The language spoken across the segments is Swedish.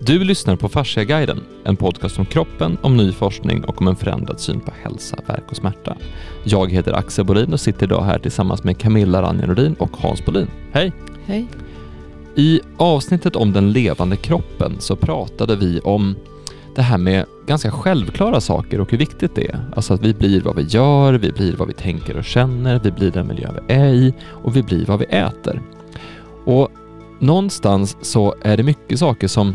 Du lyssnar på Fasciaguiden, en podcast om kroppen, om ny forskning och om en förändrad syn på hälsa, verk och smärta. Jag heter Axel Bolin och sitter idag här tillsammans med Camilla Ranjanodin och Hans Bolin. Hej! Hej. I avsnittet om den levande kroppen så pratade vi om det här med ganska självklara saker och hur viktigt det är. Alltså att vi blir vad vi gör, vi blir vad vi tänker och känner, vi blir den miljö vi är i och vi blir vad vi äter. Och någonstans så är det mycket saker som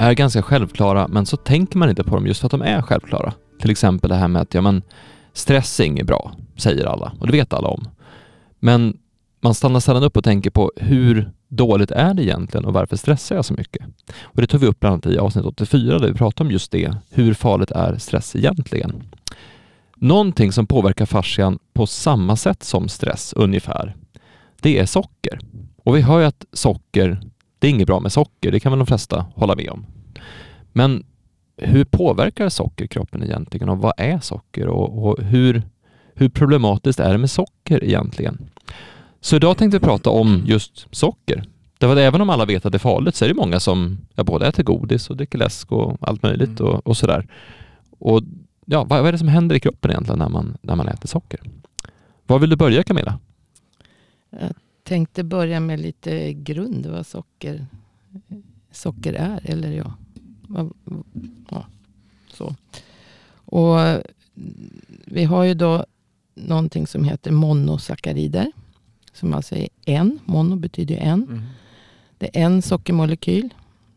är ganska självklara men så tänker man inte på dem just för att de är självklara. Till exempel det här med att ja, men, stressing är bra, säger alla och det vet alla om. Men man stannar sällan upp och tänker på hur dåligt är det egentligen och varför stressar jag så mycket? Och det tog vi upp bland annat i avsnitt 84 där vi pratade om just det. Hur farligt är stress egentligen? Någonting som påverkar fascian på samma sätt som stress ungefär, det är socker. Och vi hör ju att socker, det är inget bra med socker, det kan väl de flesta hålla med om. Men hur påverkar socker kroppen egentligen och vad är socker och, och hur, hur problematiskt är det med socker egentligen? Så idag tänkte vi prata om just socker. Därför att även om alla vet att det är farligt så är det många som ja, både äter godis och dricker läsk och allt möjligt mm. och, och, sådär. Och ja, vad, vad, är det som händer i kroppen egentligen när man, när man äter socker? Var vill du börja Camilla? Tänkte börja med lite grund vad socker, socker är. Eller ja, ja så. Och vi har ju då någonting som heter monosackarider. Som alltså är en. Mono betyder en. Mm. Det är en sockermolekyl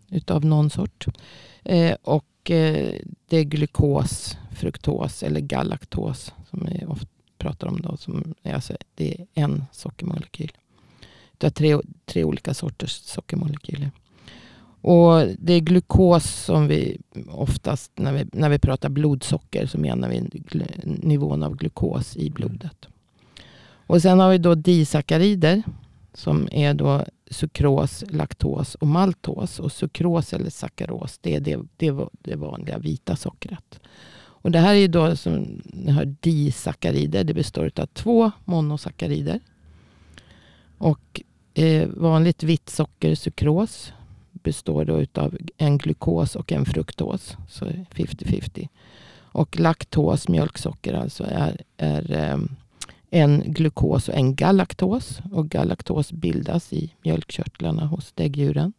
utav någon sort. Eh, och eh, det är glukos, fruktos eller galaktos. Som vi ofta pratar om. Då, som alltså, det är en sockermolekyl. Det är tre, tre olika sorters sockermolekyler. Och det är glukos som vi oftast, när vi, när vi pratar blodsocker, så menar vi nivån av glukos i blodet. Och sen har vi då disackarider som är då sukros, laktos och maltos. Och sukros eller sackaros, det är det, det, det vanliga vita sockret. Och det här är då som ni hör disackarider. Det består av två monosackarider. Och eh, vanligt vitt socker, sukros, består då av en glukos och en fruktos. Så 50-50. Och laktos, mjölksocker, alltså är, är eh, en glukos och en galaktos. Och galaktos bildas i mjölkkörtlarna hos däggdjuren.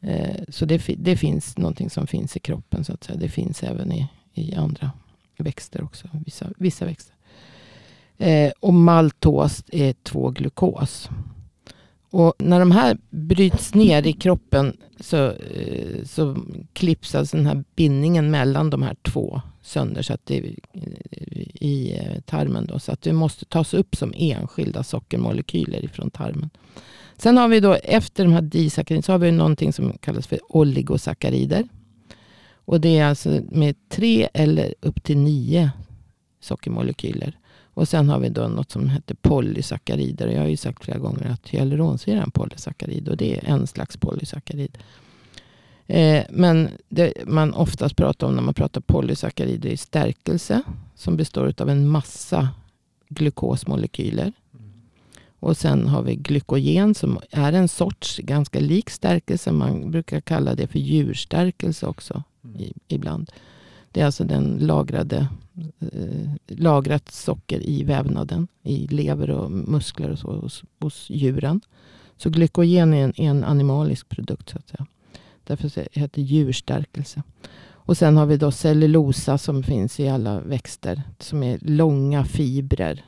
Eh, så det, det, finns någonting som finns i kroppen. så att säga. Det finns även i, i andra växter också. Vissa, vissa växter. Eh, och maltos är 2-glukos. Och när de här bryts ner i kroppen så, eh, så klipps alltså den här bindningen mellan de här två sönder så att det, i eh, tarmen. Då, så att det måste tas upp som enskilda sockermolekyler ifrån tarmen. Sen har vi då efter de här disackariderna så har vi någonting som kallas för oligosackarider. Och det är alltså med tre eller upp till nio sockermolekyler. Och sen har vi då något som heter polysackarider. Jag har ju sagt flera gånger att hyaluronsyra är en polysackarid. Och det är en slags polysackarid. Eh, men det man oftast pratar om när man pratar polysackarider är stärkelse. Som består av en massa glukosmolekyler. Och sen har vi glykogen som är en sorts ganska lik stärkelse. Man brukar kalla det för djurstärkelse också i, ibland. Det är alltså den lagrade, eh, lagrat socker i vävnaden. I lever och muskler och så hos, hos djuren. Så glykogen är en, en animalisk produkt. så att säga. Därför heter det djurstärkelse. Och sen har vi då cellulosa som finns i alla växter. Som är långa fibrer.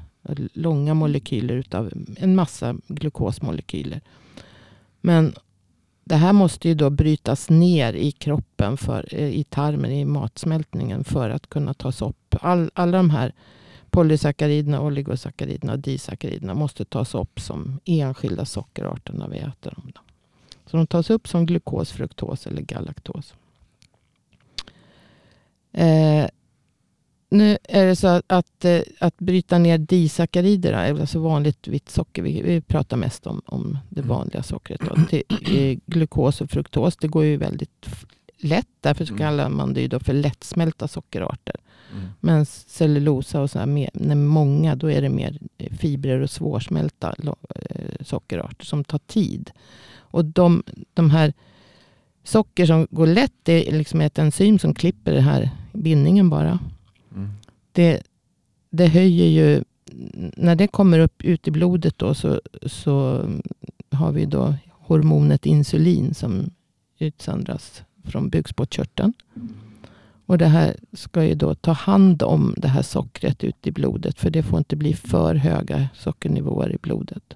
Långa molekyler utav en massa glukosmolekyler. Men det här måste ju då brytas ner i kroppen, för, eh, i tarmen, i matsmältningen för att kunna tas upp. All, alla de här polysackariderna, oligosackariderna och disackariderna måste tas upp som enskilda sockerarter när vi äter dem. Då. Så de tas upp som glukos, fruktos eller galaktos. Eh, nu är det så att, att, eh, att bryta ner disackarider, alltså vanligt vitt socker. Vi, vi pratar mest om, om det mm. vanliga sockret. Då. Till, eh, glukos och fruktos, det går ju väldigt lätt. Därför så mm. kallar man det ju för lättsmälta sockerarter. Mm. Men cellulosa och så här, med, många, då är det mer fibrer och svårsmälta sockerarter som tar tid. Och de, de här socker som går lätt, det är liksom ett enzym som klipper den här bindningen bara. Mm. Det, det höjer ju, när det kommer upp ut i blodet då så, så har vi då hormonet insulin som utsöndras från bukspottkörteln. Och det här ska ju då ta hand om det här sockret ut i blodet. För det får inte bli för höga sockernivåer i blodet.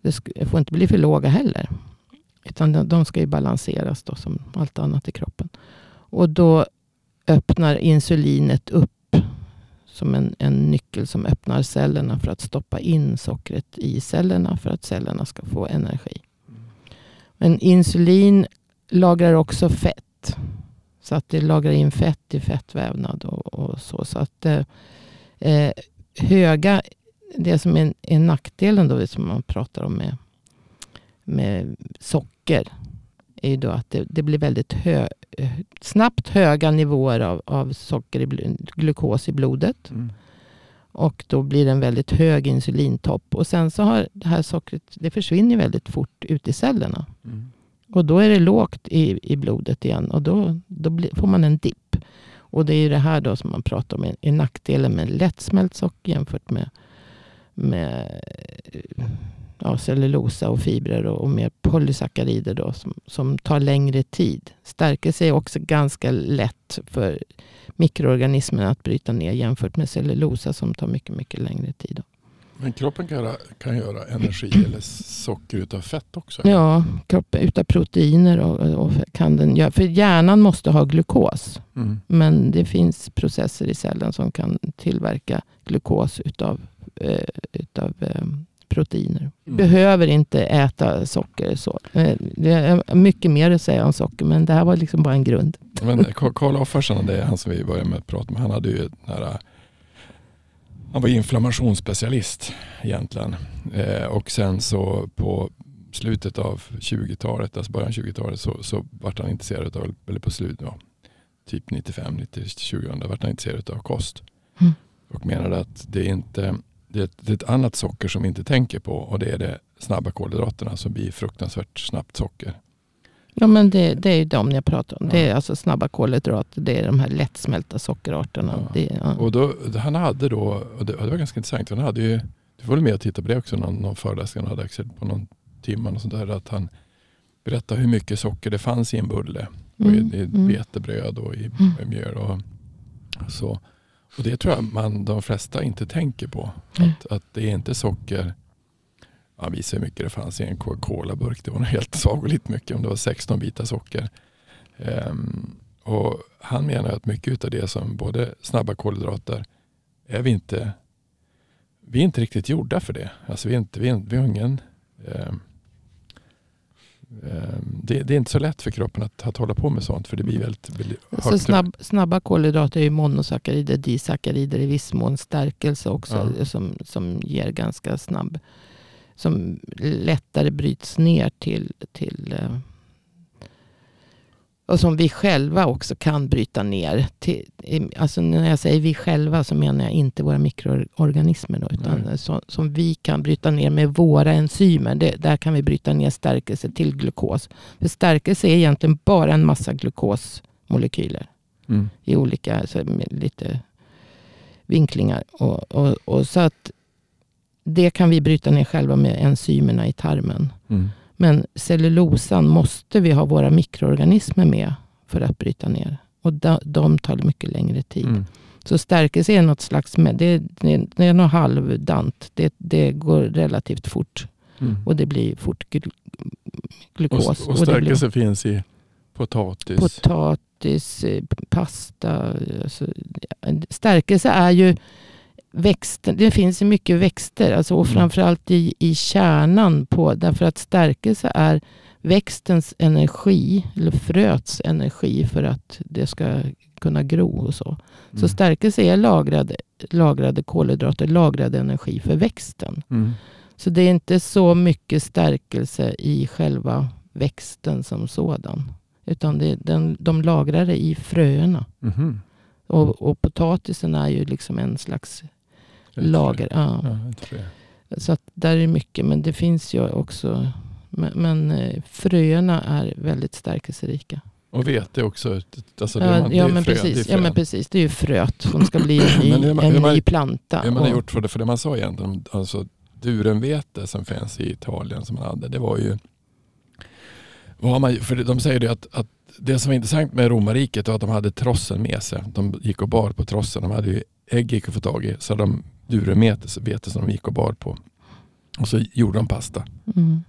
Det, får inte bli för låga heller. Utan de, de ska ju balanseras då som allt annat i kroppen. Och då öppnar insulinet upp som en, en nyckel som öppnar cellerna för att stoppa in sockret i cellerna för att cellerna ska få energi. Men insulin lagrar också fett. Så att det lagrar in fett i fettvävnad och, och så. Så att eh, eh höga, det som är, är nackdelen då som man pratar om med, med socker. Är ju då att det, det blir väldigt hö, eh, snabbt höga nivåer av, av socker i, glukos i blodet. Mm. Och då blir det en väldigt hög insulintopp. Och sen så har det här sockret, det försvinner väldigt fort ut i cellerna. Mm. Och då är det lågt i, i blodet igen. Och då, då blir, får man en dipp. Och det är ju det här då som man pratar om. Är, är nackdelen med lättsmält socker jämfört med, med ja, cellulosa och fibrer och, och mer polysackarider då, som, som tar längre tid. Stärkelse är också ganska lätt för mikroorganismerna att bryta ner jämfört med cellulosa som tar mycket, mycket längre tid. Då. Men kroppen kan göra, kan göra energi eller socker utav fett också? Ja, kroppen utav proteiner och, och kan den göra. För hjärnan måste ha glukos. Mm. Men det finns processer i cellen som kan tillverka glukos utav, eh, utav eh, proteiner. Mm. Behöver inte äta socker. Så. Eh, det är mycket mer att säga om socker men det här var liksom bara en grund. Men Ka- Karl Offarsson, det är han som vi började med att prata med. Han hade ju här, han var inflammationsspecialist egentligen. Eh, och sen så på slutet av 20-talet, alltså början av 20-talet så, så vart han intresserad av, eller på slutet, ja, typ 95, 90, 2000 vart han intresserad av kost. Mm. Och menade att det är inte det är, ett, det är ett annat socker som vi inte tänker på och det är det snabba kolhydraterna som blir fruktansvärt snabbt socker. Ja, men det, det är ju de jag pratar om. Ja. Det är alltså snabba kolhydrater. Det är de här lättsmälta sockerarterna. Ja. Det, ja. Och då, han hade då, och det, var ganska intressant, han hade ju, du får väl med och titta på det också, någon, någon föreläsning han hade på någon timme och sånt där, att han berättade hur mycket socker det fanns i en bulle. Och Mm, i, i mm. vetebröd och i, Mm. i mjöl och så. Och det tror jag man, de flesta inte tänker på. Mm. Att, att det är inte socker, han visade hur mycket det fanns i en Coca-Cola-burk. Det var nog helt sagolikt mycket, om det var 16 bitar socker. Ehm, och han menar att mycket av det som både snabba kolhydrater är vi inte vi är inte riktigt gjorda för det. Alltså vi, är inte, vi, är, vi har ingen ehm, det, det är inte så lätt för kroppen att, att hålla på med sånt för det blir väldigt, väldigt Så snabb, snabba kolhydrater är ju monosackarider, disackarider, i viss mån stärkelse också. Ja. Som, som ger ganska snabb, som lättare bryts ner till, till eh, och som vi själva också kan bryta ner. Till, alltså när jag säger vi själva så menar jag inte våra mikroorganismer. Då, utan så, som vi kan bryta ner med våra enzymer. Det, där kan vi bryta ner stärkelse till glukos. För stärkelse är egentligen bara en massa glukosmolekyler Mm. i olika så med lite vinklingar. Och, och, och så att det kan vi bryta ner själva med enzymerna i tarmen. Mm. Men cellulosan måste vi ha våra mikroorganismer med för att bryta ner. Och de, de tar mycket längre tid. Mm. Så stärkelse är något slags, med, det, det, det är något halvdant. Det, det går relativt fort. Mm. Och det blir fort glu, glukos. Och, och det blir- stärkelse finns i potatis. potatis, eh, pasta. Alltså, stärkelse är ju växten. Det finns ju mycket växter. Alltså, och Mm. framförallt i, i kärnan. på Därför att stärkelse är växtens energi. Eller fröets energi för att det ska kunna gro och så. Så Mm. stärkelse är lagrade, lagrade kolhydrater, lagrad energi för växten. Mm. Så det är inte så mycket stärkelse i själva växten som sådan. Utan det, den, de lagrar det i fröerna. Mhm. Och, och potatisen är ju liksom en slags. Lager. Ja. Ja. Så att där är mycket. Men det finns ju också Men, men eh, fröerna är väldigt stärkelserika. Och vete också. Alltså det Ja, man, det ja, men frö, precis, ja men precis. Det är ju fröet som ska bli en ny, man- en man- ny planta. Hur man har gjort för det, för det man sa egentligen, alltså durenvete som finns i Italien som man hade, det var ju vad man, för de säger det att, att det som var intressant med romarriket var att de hade trossen med sig. De gick och bar på trossen. De hade ju ägg gick att få tag i. Så de durenvete vete som de gick och bar på. Och så gjorde de pasta Mm.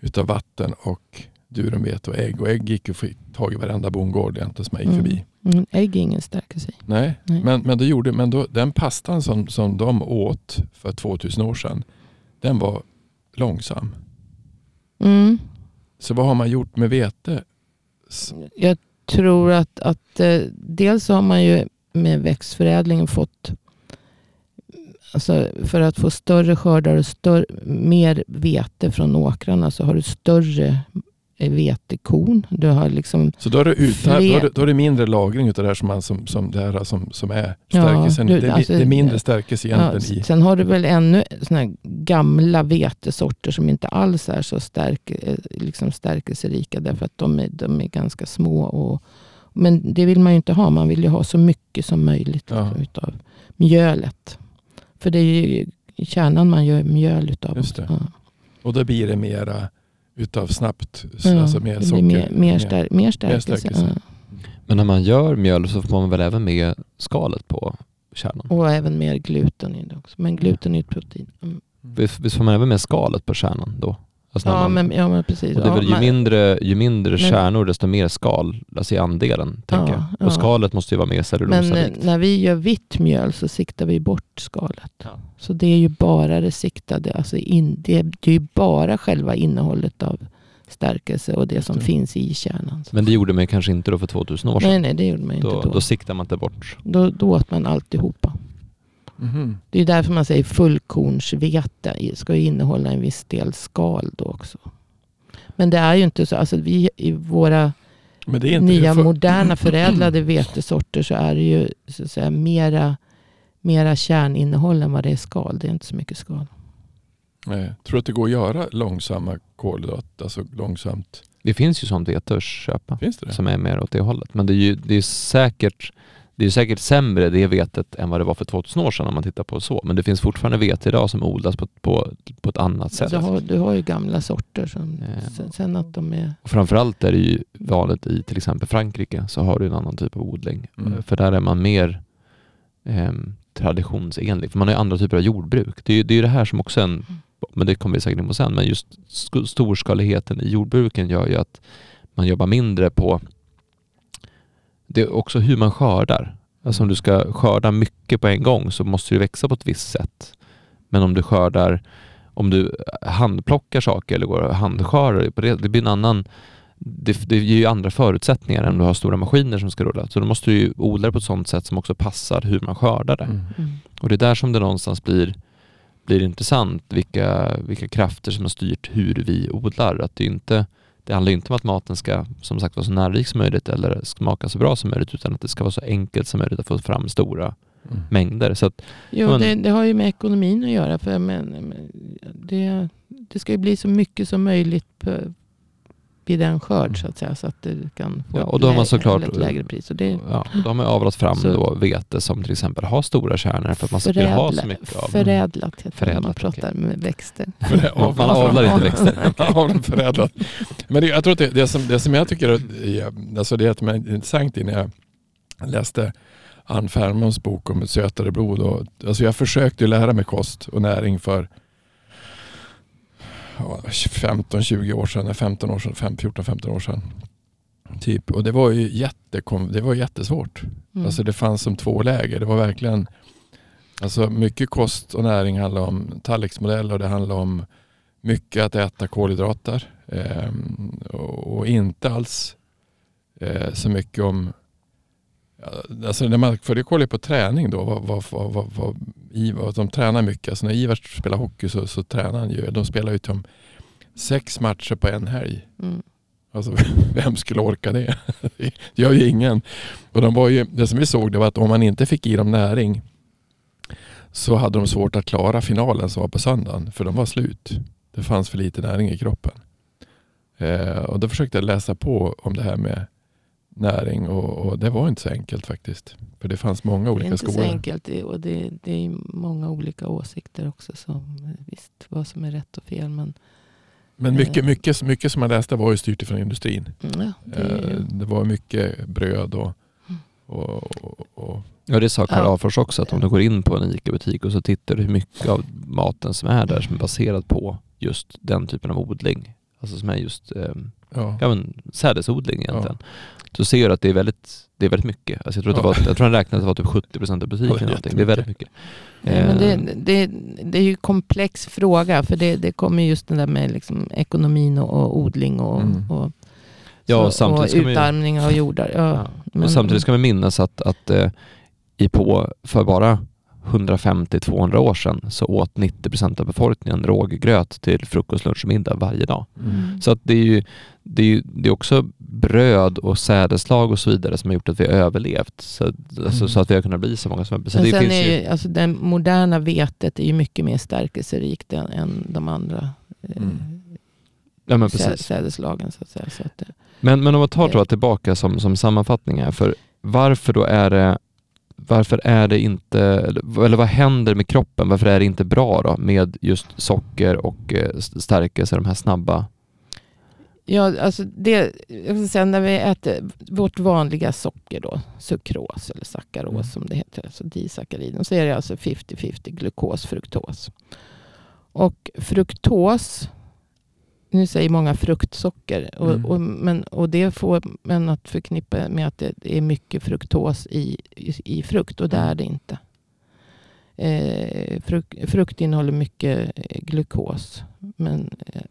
utav vatten och durenvete och ägg. Och ägg gick att få tag i varenda bondgård egentligen som man gick Mm. förbi. Mm, ägg är ingen stärkelse. Nej, Nej. men, men, då gjorde, men då, den pastan som, som de åt för 2000 år sedan, den var långsam. Mm. Så vad har man gjort med vete? Jag tror att, att eh, dels har man ju med växtförädlingen fått Alltså för att få större skördar och större, mer vete från åkrarna så har du större vetekorn. Du har liksom Så då är det, ut, då, Fler- är det, då är det mindre lagring utav det här som, man, som, som, det här som, som är Ja, stärkelsen. du- det, är, alltså, det är mindre stärkelse Ja, egentligen i. sen har du väl ännu såna gamla vetesorter som inte alls är så stärk, eh, liksom stärkelserika. Därför att de är, de är ganska små. Och, men det vill man ju inte ha. Man vill ju ha så mycket som möjligt Ja. utav mjölet. För det är ju kärnan man gör mjöl utav. Just det. Ja. Och då blir det mera utav snabbt, Ja, alltså mer socker. mer, mer, stär, mer stärkelse. stärkelse. Ja. Men när man gör mjöl så får man väl även med skalet på kärnan? Och även mer gluten i det också. Men gluten är ju ett protein. Mm. Visst får man även med skalet på kärnan då? Alltså Ja, man, men, ja men precis. och det är Ja, väl, ju, man- mindre, ju mindre Men- kärnor desto mer skal, alltså i andelen. Tänker Ja, jag. Och ja. skalet måste ju vara mer Men eh, när vi gör vitt mjöl så siktar vi bort skalet. Ja. Så det är ju bara det siktade. Alltså in, det, det är ju bara själva innehållet av stärkelse och det som finns i kärnan. Men det gjorde man kanske inte då för 2000 år sedan? nej, nej, det gjorde man inte då, då. då siktar man inte bort. Då, då åt man alltihopa. Mhm. Det är därför man säger fullkornsvete ska ju innehålla en viss del skal då också. Men det är ju inte så. Alltså vi, I våra Men det är inte nya för, moderna förädlade vetesorter så är det ju så att säga, mera, mera kärninnehåll än vad det är skal. Det är inte så mycket skal. Nej. Tror du att det går att göra långsamma kolhydrater? Alltså långsamt. Det finns ju sånt vete att köpa Finns det det? som är mer åt det hållet. Men det är ju det är säkert det är säkert sämre det vetet än vad det var för 2000 år sedan om man tittar på så. Men det finns fortfarande vete idag som odlas på, på, på ett annat sätt. Du har, du har ju gamla sorter. Som, Ja. sen, sen att de är... Och framförallt är det ju vanligt i till exempel Frankrike så har du en annan typ av odling. Mm. Eh, För där är man mer ehm, traditionsenlig. För man har ju andra typer av jordbruk. Det är ju det, är det här som också en, men det kommer vi säkert in på sen, men just sk- storskaligheten i jordbruken gör ju att man jobbar mindre på det är också hur man skördar. Alltså om du ska skörda mycket på en gång så måste du växa på ett visst sätt. Men om du skördar, om du handplockar saker eller går och det, det blir en annan det, det ger ju andra förutsättningar än om du har stora maskiner som ska rulla. Så då måste du ju odla det på ett sådant sätt som också passar hur man skördar det. Mm. Mm. Och det är där som det någonstans blir, blir intressant, vilka, vilka krafter som har styrt hur vi odlar. Att det, inte, det handlar inte om att maten ska som sagt vara så närik som möjligt eller smaka så bra som möjligt, utan att det ska vara så enkelt som möjligt att få fram stora Mm. mängder. Så att, Jo, Men- det, det har ju med ekonomin att göra. För men, men det, det ska ju bli så mycket som möjligt på, vid den skörd så att säga. Så att du kan få Ja, och då har man såklart- ett lägre pris. Och det, ja, då har man avlat fram Så- då vete som till exempel har stora kärnor för att man ska ha så mycket av. Förädlat heter det när man Förädlat, pratar med växter. Man avlar inte växter. Avlar förädlat. Men det, jag tror att det, det, som, det som jag tycker är, alltså det som är intressant är när jag läste Ann Färmons bok om ett sötare blod. Och, alltså jag försökte lära mig kost och näring för 15-20 år sedan, 15 år sedan, 14-15 år sedan. Typ. Och det var ju jättekom, det var jättesvårt. Mm. Alltså det fanns som två läger. Det var verkligen alltså mycket kost och näring handlar om tallriksmodell och det handlar om mycket att äta kolhydrater. Ehm, och, och inte alls eh, så mycket om Alltså när man följer koll på träning då, vad, vad, vad, vad, vad, Ivar, de tränar mycket. Alltså när Ivars spelar hockey så, så tränar han ju. De spelar ju som sex matcher på en helg. Mm. Alltså, vem skulle orka det? Det gör ju ingen. Och de var ju, det som vi såg det var att om man inte fick i dem näring så hade de svårt att klara finalen som var på söndagen. För de var slut. Det fanns för lite näring i kroppen. Eh, och då försökte jag läsa på om det här med näring och, och det var inte så enkelt faktiskt. För det fanns många Det är olika inte skolor. så enkelt det- och det, det är många olika åsikter också. Som, visst, vad som är rätt och fel. Men Men mycket, mycket, mycket som man läste var ju styrt ifrån industrin. mm, ja, det Eh, det var mycket bröd och, Mm. och, och, och Ja, det sa Karl Ja. Afors också, att om du går in på en ICA-butik och så tittar du hur mycket av maten som är där som är baserad på just den typen av odling. Alltså som är just eh, ja. ja, men, sädesodling egentligen. Så ser du att det är väldigt, det är väldigt mycket. Alltså jag, tror att det var, jag tror han räknade att det var typ 70% av butiken. Eller någonting. Det är väldigt mycket. nej, men det, Eh, det, det är ju en komplex fråga. För det, det kommer just det där med liksom ekonomin och, och odling och, Mm. och, Ja, och så, samtidigt och utarmning av jordar. Ja, Ja. men- och samtidigt ska man minnas att, att eh, i på, för bara 150-200 år sedan så åt 90% av befolkningen råggröt till frukost, lunch och middag varje dag. Mm. Så att det är ju det är, ju, det är också bröd och sädeslag och så vidare som har gjort att vi har överlevt. Så, alltså, Mm. så att vi har kunnat bli så många som så Men det finns ju, ju, alltså det moderna vetet är ju mycket mer stärkelserikt än, än de andra eh, Mm. ja, men, sä, precis. sädeslagen. Så att säga. Så att, det- Men, men om man tar Det- tillbaka som, som sammanfattning här, för varför då är det varför är det inte, eller eller vad händer med kroppen? Varför är det inte bra då med just socker och eh, stärkelse, de här snabba? Ja, alltså det, jag ska säga, när vi äter vårt vanliga socker då, sukros eller sackaros Mm. som det heter, alltså disackariden, så är det alltså 50-50 glukos, fruktos. Och fruktos, nu säger många fruktsocker, och, Mm. och, men, och det får man att förknippa med att det är mycket fruktos i, i, i frukt och det Mm. är det inte. Eh, frukt, frukt innehåller mycket eh, glukos, men, eh,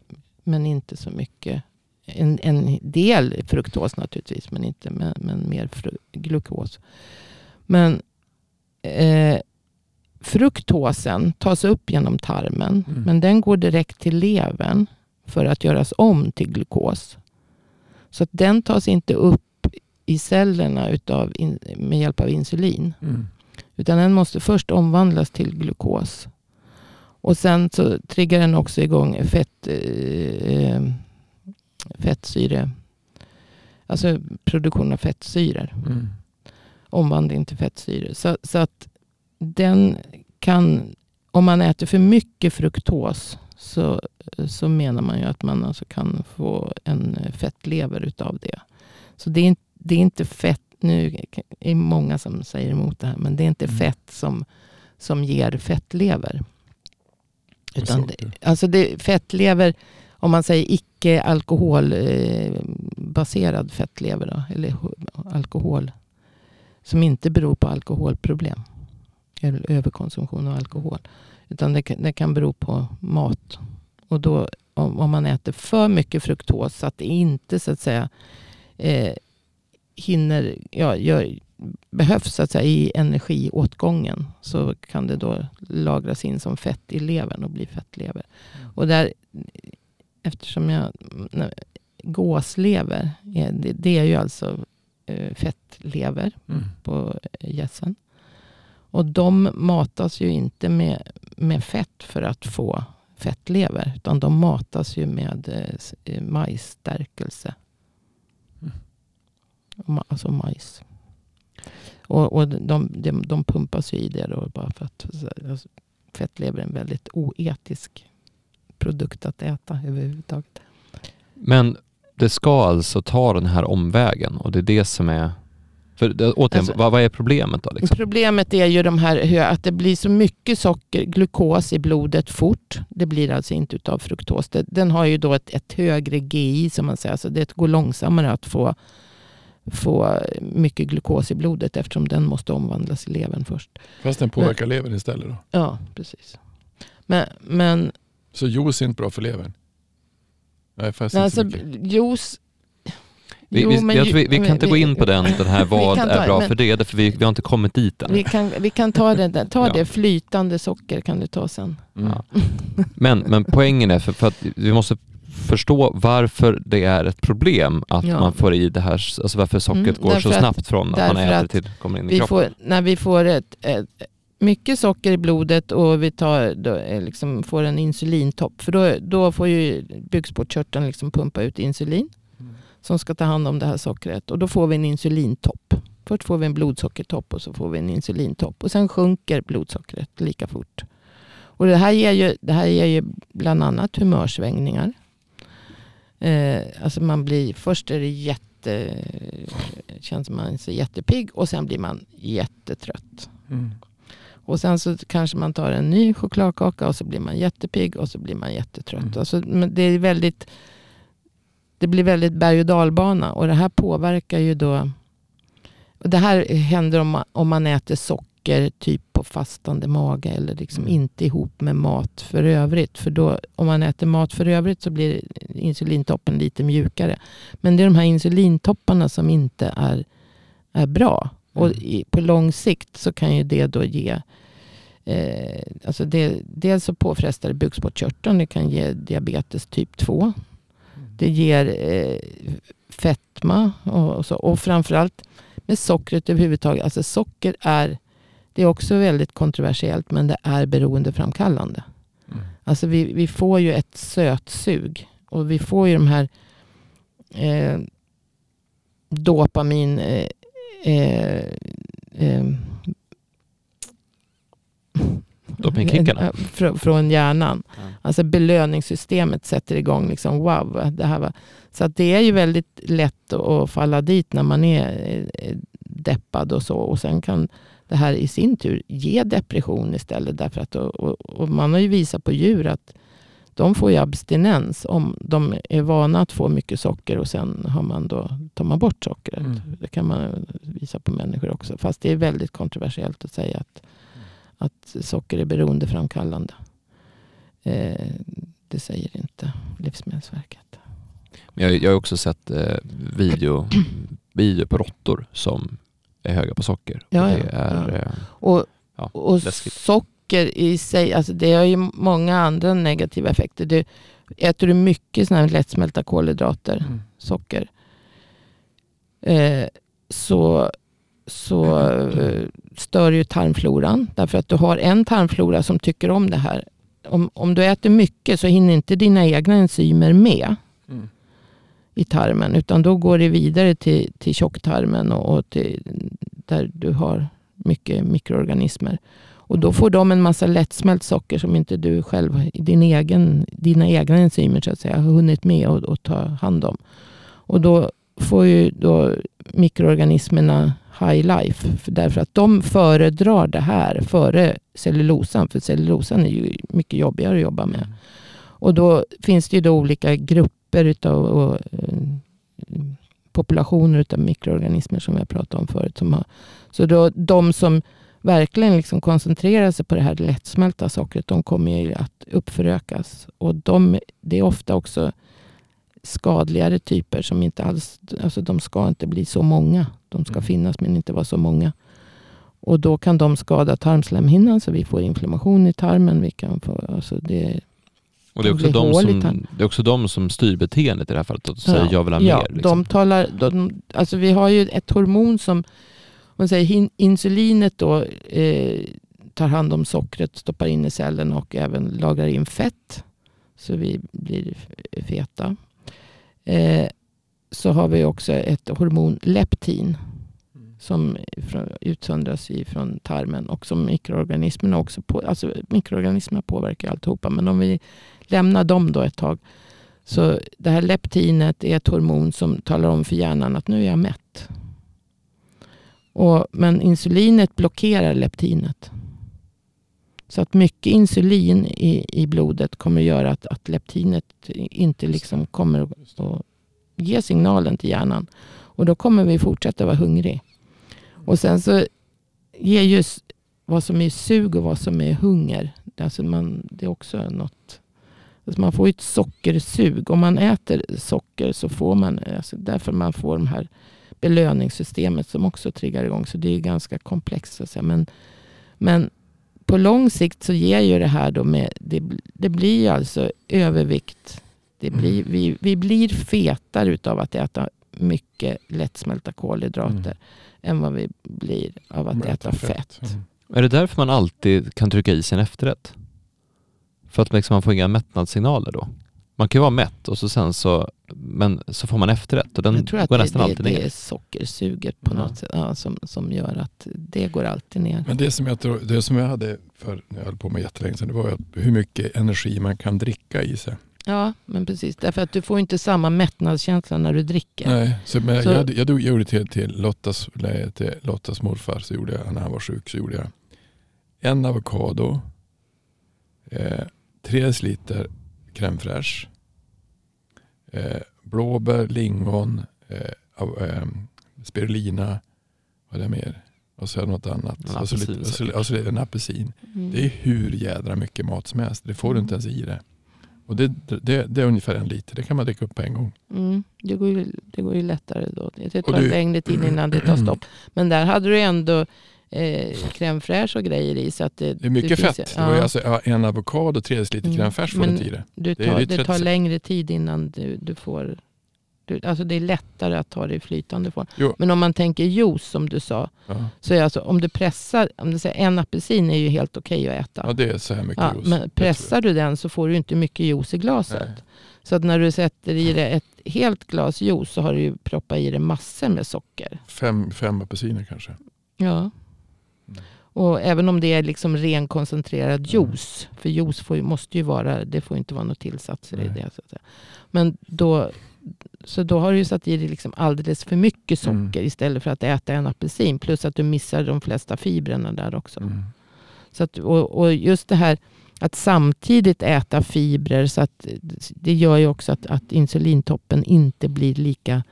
men inte så mycket en, en del fruktos naturligtvis, men, inte, men, men mer fru, glukos. Men eh, fruktosen tas upp genom tarmen, Mm. men den går direkt till levern för att göras om till glukos. Så att den tas inte upp i cellerna utav in, med hjälp av insulin. Mm. Utan den måste först omvandlas till glukos. Och sen så triggar den också igång fett, eh, fettsyre. Alltså produktion av fettsyror. Mm. Omvandling till fettsyre. Så, så att den kan, om man äter för mycket fruktos så, så menar man ju att man alltså kan få en fettlever utav det. Så det är, inte- det är inte fett, nu är det många som säger emot det här, men det är inte Mm. fett som, som ger fettlever. Utan det, alltså det, fettlever, om man säger icke alkoholbaserad fettlever, då, eller ho- alkohol, som inte beror på alkoholproblem. Eller överkonsumtion av alkohol. Utan det, kan- det kan bero på mat. Och då om, om man äter för mycket fruktos så att det inte så att säga eh, hinner, ja, gör, behövs så att säga, i energiåtgången så kan det då lagras in som fett i levern och bli fettlever. Och där, eftersom jag, när- gåslever, är, det, det är ju alltså eh, fettlever Mm. på gässen. Och de matas ju inte med, med fett för att få fettlever. Utan de matas ju med eh, eh, majsstärkelse. Mm. Ma- Alltså majs. Och, och de, de, de pumpas ju i det då bara för att så- alltså, fettlever är en väldigt oetisk produkt att äta överhuvudtaget. Men det ska alltså ta den här omvägen och det är det som är... För återigen, Alltså- vad, vad är problemet då? Liksom? Problemet är ju de här, att det blir så mycket socker, glukos i blodet fort. Det blir alltså inte utav fruktos. Det, den har ju då ett, ett högre GI som man säger. Så det går långsammare att få, få mycket glukos i blodet eftersom den måste omvandlas i levern först. Fast den påverkar levern istället då. Ja, precis. Men, men Så juice är inte bra för levern? Nej, fast nej, alltså, mycket. juice... Vi, Jo, vi, men vi, vi kan men inte gå in på den, den här vad ta- är bra men- för det, därför vi, vi har inte kommit dit än. Vi kan, vi kan ta det, där. ta Ja. det flytande socker kan du ta sen. Mm. Ja. Men, men poängen är för, för att vi måste förstå varför det är ett problem att Ja. man får i det här, alltså varför sockret Mm, går så snabbt från att man äter att till kommer in i Vi kroppen. får, när vi får ett, ett, mycket socker i blodet och vi tar, då, eh, liksom, får en insulintopp. För då, då får ju bukspottkörteln liksom pumpa ut insulin Mm. som ska ta hand om det här sockret. Och då får vi en insulintopp. Först får vi en blodsockertopp och så får vi en insulintopp. Och sen sjunker blodsockret lika fort. Och det här ger ju, det här ger ju bland annat humörsvängningar. Eh, alltså man blir, först är det jätte, känns man sig jättepigg och sen blir man jättetrött. Mm. Och sen så kanske man tar en ny chokladkaka och så blir man jättepigg och så blir man jättetrött. Mm. Alltså, men det, är väldigt, det blir väldigt berg och dalbana och det här påverkar ju då... Och det här händer om man, om man äter socker typ på fastande mage eller liksom Mm. inte ihop med mat för övrigt. För då, om man äter mat för övrigt så blir insulintoppen lite mjukare. Men det är de här insulintopparna som inte är, är bra. Och Mm. i, på lång sikt så kan ju det då ge Eh, alltså det, dels så påfrestar det bukspottkörteln. Det kan ge diabetes typ 2. Det ger eh, fetma och, och, så. och framförallt med sockret överhuvudtaget. Alltså socker är, det är också väldigt kontroversiellt men det är beroendeframkallande. Mm. Alltså vi, vi får ju ett sötsug. Och vi får ju de här eh, dopamin... Eh, eh, eh, Dopingkickarna. eh, fr- Från hjärnan. Ja. Alltså belöningssystemet sätter igång. Liksom, wow, det här var. Så att det är ju väldigt lätt att- falla dit när man är eh, deppad och så. Och sen kan det här i sin tur ge depression istället. Därför att, och, och, och man har ju visat på djur att de får ju abstinens om de är vana att få mycket socker och sen har man då, tar man bort sockret. Mm. Det kan man visa på människor också. Fast det är väldigt kontroversiellt att säga att, att socker är beroendeframkallande. Eh, det säger inte Livsmedelsverket. Men Jag, jag har också sett eh, video, video på råttor som är höga på socker. Ja, och ja, det är, ja. eh, Och, Ja, och. Socker i sig, alltså det har ju många andra negativa effekter. Det, äter du mycket såna här lättsmälta kolhydrater, Mm. socker, eh, så, så eh, stör ju tarmfloran. Därför att du har en tarmflora som tycker om det här. Om, om du äter mycket så hinner inte dina egna enzymer med Mm. i tarmen. Utan då går det vidare till, till tjocktarmen och, och till, där du har mycket mikroorganismer. Och då får de en massa lättsmält socker som inte du själv, din egen, dina egna enzymer så att säga, har hunnit med och, och ta hand om. Och då får ju då mikroorganismerna high life. För därför att de föredrar det här före cellulosan. För cellulosan är ju mycket jobbigare att jobba med. Och då finns det ju då olika grupper utav, och, populationer av mikroorganismer som har pratat om förut. Som har, så då, de som verkligen liksom koncentrerar sig på det här lättsmälta sockret, de kommer ju att uppförökas. Och de, det är ofta också skadligare typer som inte alls, alltså de ska inte bli så många. De ska Mm. finnas men inte vara så många. Och då kan de skada tarmslemhinnan så vi får inflammation i tarmen. Vi kan få, alltså det, och det, är också de som, det är också de som styr beteendet i det här fallet och säger jag vill ha ja, mer. Liksom. De talar, de, alltså vi har ju ett hormon som, man säger insulinet då, eh, tar hand om sockret, stoppar in i cellen och även lagrar in fett. Så vi blir feta. Eh, så har vi också ett hormon leptin som från, utsöndras från tarmen och som mikroorganismerna också på, alltså mikroorganismerna påverkar alltihopa. Men om vi lämnar dem då ett tag. Så det här leptinet är ett hormon som talar om för hjärnan att nu är jag mätt. Och, men insulinet blockerar leptinet. Så att mycket insulin i, i blodet kommer att göra att, att leptinet inte liksom kommer att, att ge signalen till hjärnan. Och då kommer vi fortsätta vara hungrig. Och sen så ger ju vad som är sug och vad som är hunger. Alltså man, det är också något. Alltså man får ju ett sockersug. Om man äter socker så får man, alltså därför man får de här belöningssystemet som också triggar igång. Så det är ganska komplext. Så att säga. Men, men på lång sikt så ger ju det här då med, det, det blir ju alltså övervikt. Det blir, Mm. vi, vi blir fetare utav att äta mycket lättsmälta kolhydrater Mm. än vad vi blir av att äta fett. Mm. Är det därför man alltid kan trycka i sig en efterrätt? För att liksom man får inga mättnadssignaler då? Man kan ju vara mätt och så sen så, men så får man efterrätt och den jag tror att går det, nästan det, alltid det ner. är sockersuget på Ja. något sätt ja, som, som gör att det går alltid ner. Men det som jag, tror, det som jag hade för när jag höll på med jättelänge sedan, det var hur mycket energi man kan dricka i sig. Ja, men precis. Därför att du får inte samma mättnadskänsla när du dricker. Nej, så, men Så- jag, hade, jag, gjorde till, till, Lottas, nej, till Lottas morfar, så gjorde jag, när han var sjuk, så gjorde jag en avokado, eh, tre deciliter crème fraîche, eh, blåbär, lingon, eh, eh, spirulina, vad är det mer? Och så något annat. En och så lite, apelsin och så, säkert. och så en apelsin. Mm. Det är hur jädra mycket mat som helst. Det får du Mm. inte ens i det. Och det, det, det är ungefär en liter. Det kan man dricka upp på en gång. Mm, det, går ju, det går ju lättare då. Det tar du- längre tid innan det tar stopp. Men där hade du ändå eh, crème fraîche och grejer i. Så att det, Det är mycket finns fett. Det var ju ja, alltså, en avokado och tre deciliter crème fraîche får inte i det. du det är tar, ju det tar 36. längre tid innan du, du får... Du, alltså det är lättare att ta det i flytande form. Jo. Men om man tänker juice som du sa. Ja. Så är alltså, om du pressar, om du säger en apelsin är ju helt okej att äta. ja, det är så här mycket Ja, juice. men Det pressar du den så får du inte mycket juice i glaset. Nej. Så att när du sätter i det ett helt glas juice så har du ju proppat i det massor med socker. Fem, fem apelsiner kanske. Ja. Mm. Och även om det är liksom ren koncentrerad juice. För juice får, måste ju vara, det får inte vara några tillsatser i Nej. det. Så, att säga. Men då, så då har du ju satt i dig liksom alldeles för mycket socker Mm. istället för att äta en apelsin. Plus att du missar de flesta fibrerna där också. Mm. Så att, och, och just det här att samtidigt äta fibrer. Så att det gör ju också att, att insulintoppen inte blir lika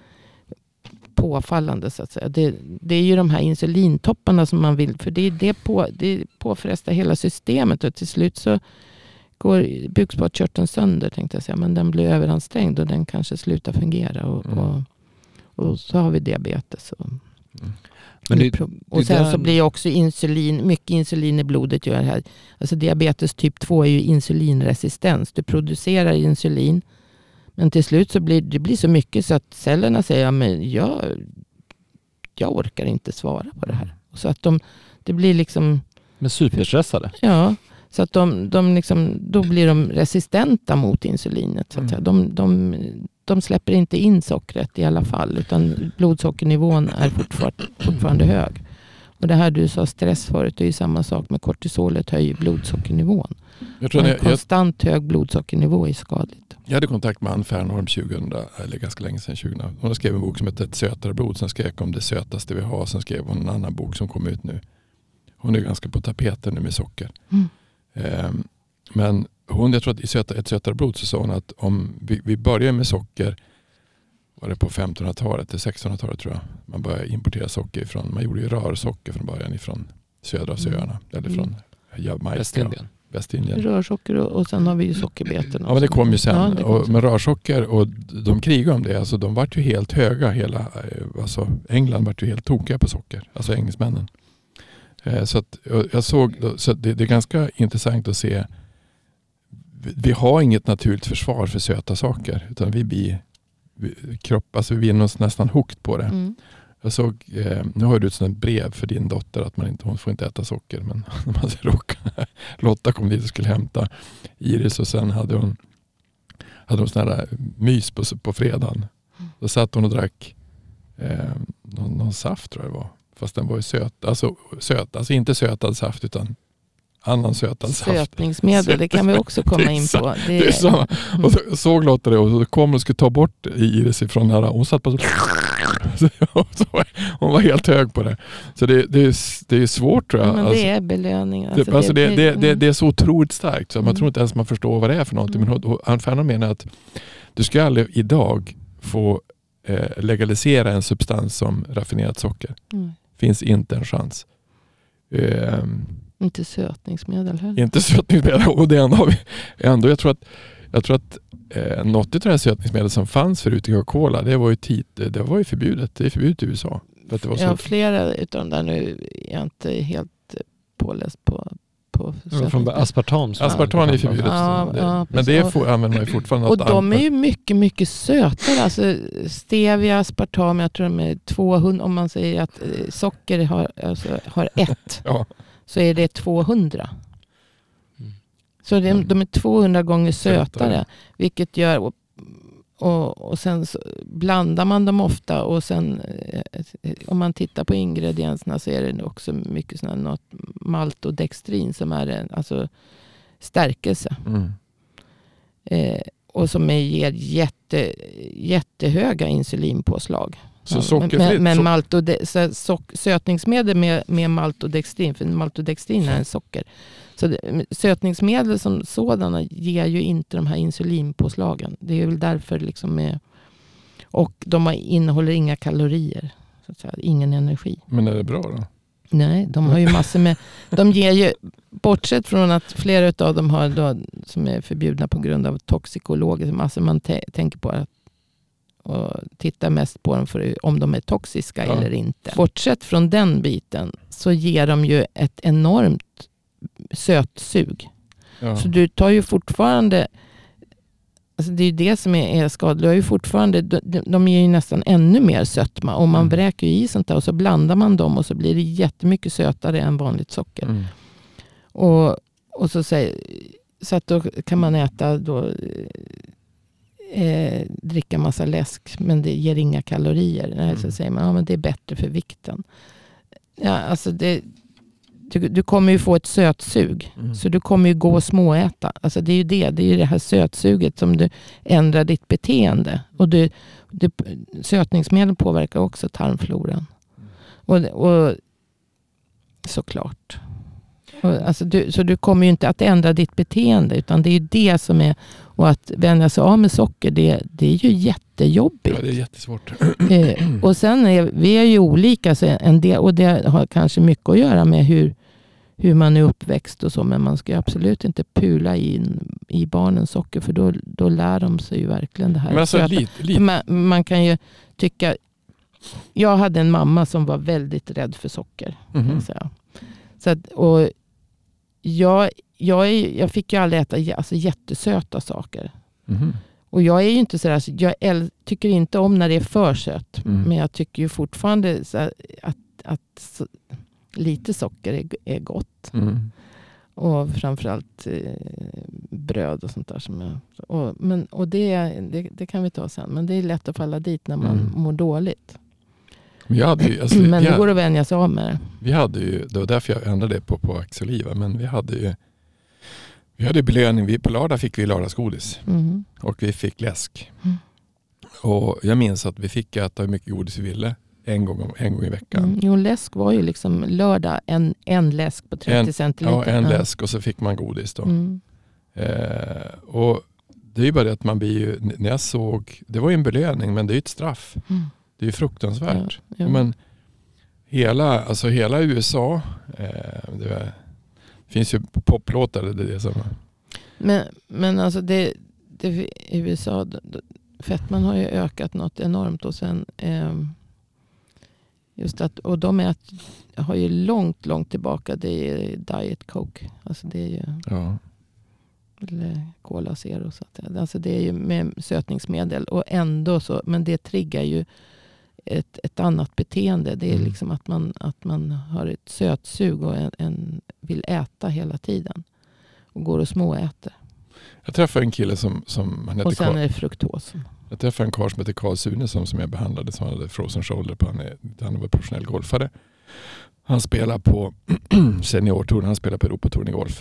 påfallande. Så att säga. Det, det är ju de här insulintopparna som man vill. För det, är det, på, det påfrestar hela systemet. Och till slut så går bukspottkörteln sönder. Tänkte jag säga. Men den blir överansträngd och den kanske slutar fungera. Och, Mm. och, och så har vi diabetes. Och, Men det, och sen där- så blir också insulin, mycket insulin i blodet gör det här. Alltså diabetes typ 2 är ju insulinresistens. Du producerar insulin. Men till slut så blir det blir så mycket så att cellerna säger att men jag, jag orkar inte svara på det här. Så att de, det blir liksom, men superstressade. ja, så att de, de liksom, då blir de resistenta mot insulinet. Så att säga. De, de, de släpper inte in sockret i alla fall. Utan blodsockernivån är fortfarande, fortfarande hög. Och det här du sa stress förut, det är ju samma sak med kortisolet höjer blodsockernivån. Jag, tror en jag, jag, konstant hög blodsockernivå är skadligt. Jag hade kontakt med Ann Fernholm 2000, eller ganska länge sedan. 2000. Hon har skrivit en bok som heter Ett sötare blod. Sen skrev jag om det sötaste vi har. Sen skrev hon en annan bok som kom ut nu. Hon är ganska på tapeten nu med socker. Mm. Ehm, men hon, jag tror att i söta, Ett sötare blod så sa hon att om vi, vi börjar med socker var det på 1500-talet till 1600-talet tror jag. Man började importera socker ifrån, man gjorde ju rörsocker från början ifrån södra Mm. öarna. Eller Mm. från Jamaica. Västindien. Västindien. Rörsocker och, och sen har vi ju sockerbetor. Ja men det kom ju sen. Ja, kom och, men rörsocker och de krigade om det. Alltså, de vart ju helt höga. Hela, eh, alltså, England vart ju helt tokiga på socker. Alltså engelsmännen. Eh, så att, jag såg, så det, det är ganska intressant att se. Vi, har inget naturligt försvar för söta saker. Utan vi blir, vi, kropp, alltså vi blir nästan hooked på det. Mm. Jag såg, eh, nu har du ett sånt brev för din dotter att man inte, hon får inte äta socker. Men man råkade, Lotta kom dit och skulle hämta Iris och sen hade hon, hade hon sån här mys på, på fredagen. Då satt hon och drack eh, någon, någon saft tror jag det var. Fast den var ju söt. Alltså, söt, alltså inte sötad saft utan annan sötad saft. Sötningsmedel, det kan vi också Det komma är in på. det är så. Och så såg Lotta det och så kom och skulle ta bort Iris ifrån det här. Hon satt bara så hon var helt hög på det. Så det, det, är, det är svårt tror jag. Men Alltså, det är belöning. det, alltså det, det, det, mm. det är så otroligt starkt så man Mm. tror inte ens man förstår vad det är för någonting. Mm. Men Ann Fernholm menar att du ska aldrig idag få eh, legalisera en substans som raffinerat socker. Mm. Finns inte en chans. Ehm, Inte sötningsmedel heller. inte sötningsmedel och det ändå ändå. Jag tror att, jag tror att eh, något av det här sötningsmedel som fanns förut i Coca-Cola det var ju, tit, det var ju förbjudet. Det är förbjudet i USA. För att det var så, Ja, flera utav de där nu är jag inte helt påläst på. på Från aspartam. Aspartam är det förbjudet. Ja, det, ja, men det får, använder man ju fortfarande. Och de är ju mycket, mycket sötare. Alltså stevia, aspartam, jag tror de är 200. Om man säger att eh, socker har, alltså, har ett. Ja. så är det 200. Så det, Mm. de är 200 gånger Sötare. sötare. Vilket gör, och, och, och sen blandar man dem ofta. Och sen eh, om man tittar på ingredienserna så är det också mycket sån här, något maltodextrin som är en, alltså stärkelse. Mm. Eh, och som är, ger jätte, jättehöga insulinpåslag. Så Ja, sockerfritt? Men, men maltode, så, sock, sötningsmedel med, med maltodextrin, för maltodextrin är en socker. Så det, sötningsmedel som sådana ger ju inte de här insulinpåslagen. Det är väl därför liksom med, och de har, innehåller inga kalorier. Så att säga, ingen energi. Men är det bra då? Nej, de har ju massor med... De ger ju, bortsett från att flera av dem har då, som är förbjudna på grund av toxikologer, massor man tä- tänker på att och tittar mest på dem för om de är toxiska Ja. eller inte. Bortsett från den biten så ger de ju ett enormt sötsug. Ja. Så du tar ju fortfarande, alltså det är ju det som är, är skadligt. Du har ju fortfarande, de, de ger ju nästan ännu mer sötma. Och man Mm. vräker ju i sånt där och så blandar man dem och så blir det jättemycket sötare än vanligt socker. Mm. Och, och så, säger, så att då kan man äta då, eh, dricka massa läsk men det ger inga kalorier. Nej, Så Mm. säger man att ja, men det är bättre för vikten. Ja, alltså det, du, du kommer ju få ett sötsug. Mm. Så du kommer ju gå och småäta. Alltså det är ju det. Det är ju det här sötsuget som du ändrar ditt beteende. Och du, du, sötningsmedel påverkar också tarmfloran. Och, och såklart. Alltså du, så du kommer ju inte att ändra ditt beteende. Utan det är det som är. Och att vänja sig av med socker. Det, det är ju jättejobbigt. Ja, det är jättesvårt. Eh, och sen är vi är ju olika. Så en del, och det har kanske mycket att göra med hur, hur man är uppväxt och så. Men man ska absolut inte pula in i barnen socker. För då, då lär de sig ju verkligen det här. Men alltså, För lite. man, man kan ju tycka... Jag hade en mamma som var väldigt rädd för socker. jag säga. Så att, och jag, jag, är, jag fick ju aldrig äta alltså, jättesöta saker. Mhm. Och jag är ju inte sådär, så jag äl- tycker inte om när det är för sött. Mm. Men jag tycker ju fortfarande här att, att så, lite socker är, är gott. Mm. Och framförallt eh, bröd och sånt där. Som jag, och, men, och det, det, det kan vi ta sen. Men det är lätt att falla dit när man Mm. mår dåligt. Men jag hade ju, alltså, men det går att vänja sig av med det. vi hade ju, det var därför jag ändrade det på, på Axeliva, men vi hade ju vi hade belöning. Vi, på lördag fick vi lördagsgodis Mm. och vi fick läsk. Mm. Och jag minns att vi fick äta hur mycket godis vi ville en gång, om- en gång i veckan. Mm. Jo, läsk var ju liksom lördag en, en läsk på 30 En- centiliter. Ja, en läsk och så fick man godis då. Mm. Eh, och det är ju bara det att man blir ju, när jag såg, det var ju en belöning men det är ju ett straff. Det är fruktansvärt. Jo. Men hela, alltså hela USA, eh, det var, finns ju poplåtar. Det är det som, Men, men alltså det, det USA, fettman har ju ökat något enormt. Och sen ehm, just att, och de är att, har ju långt, långt tillbaka, det är Diet Coke. Alltså det är ju, ja. eller Cola Zero. Så att, alltså det är ju med sötningsmedel. Och ändå så, men det triggar ju ett, ett annat beteende. Det är Mm. liksom att man, att man har ett sötsug och en, en, vill äta hela tiden. Och går och småäter. Jag träffade en kille som, som han Och hette sen Carl, är det fruktos. jag träffade en karl som heter Carl Sunesson som jag behandlade som hade frozen shoulder på. Han, är, han var professionell golfare. Han spelar på seniortouren, han spelar på Europatouren i golf.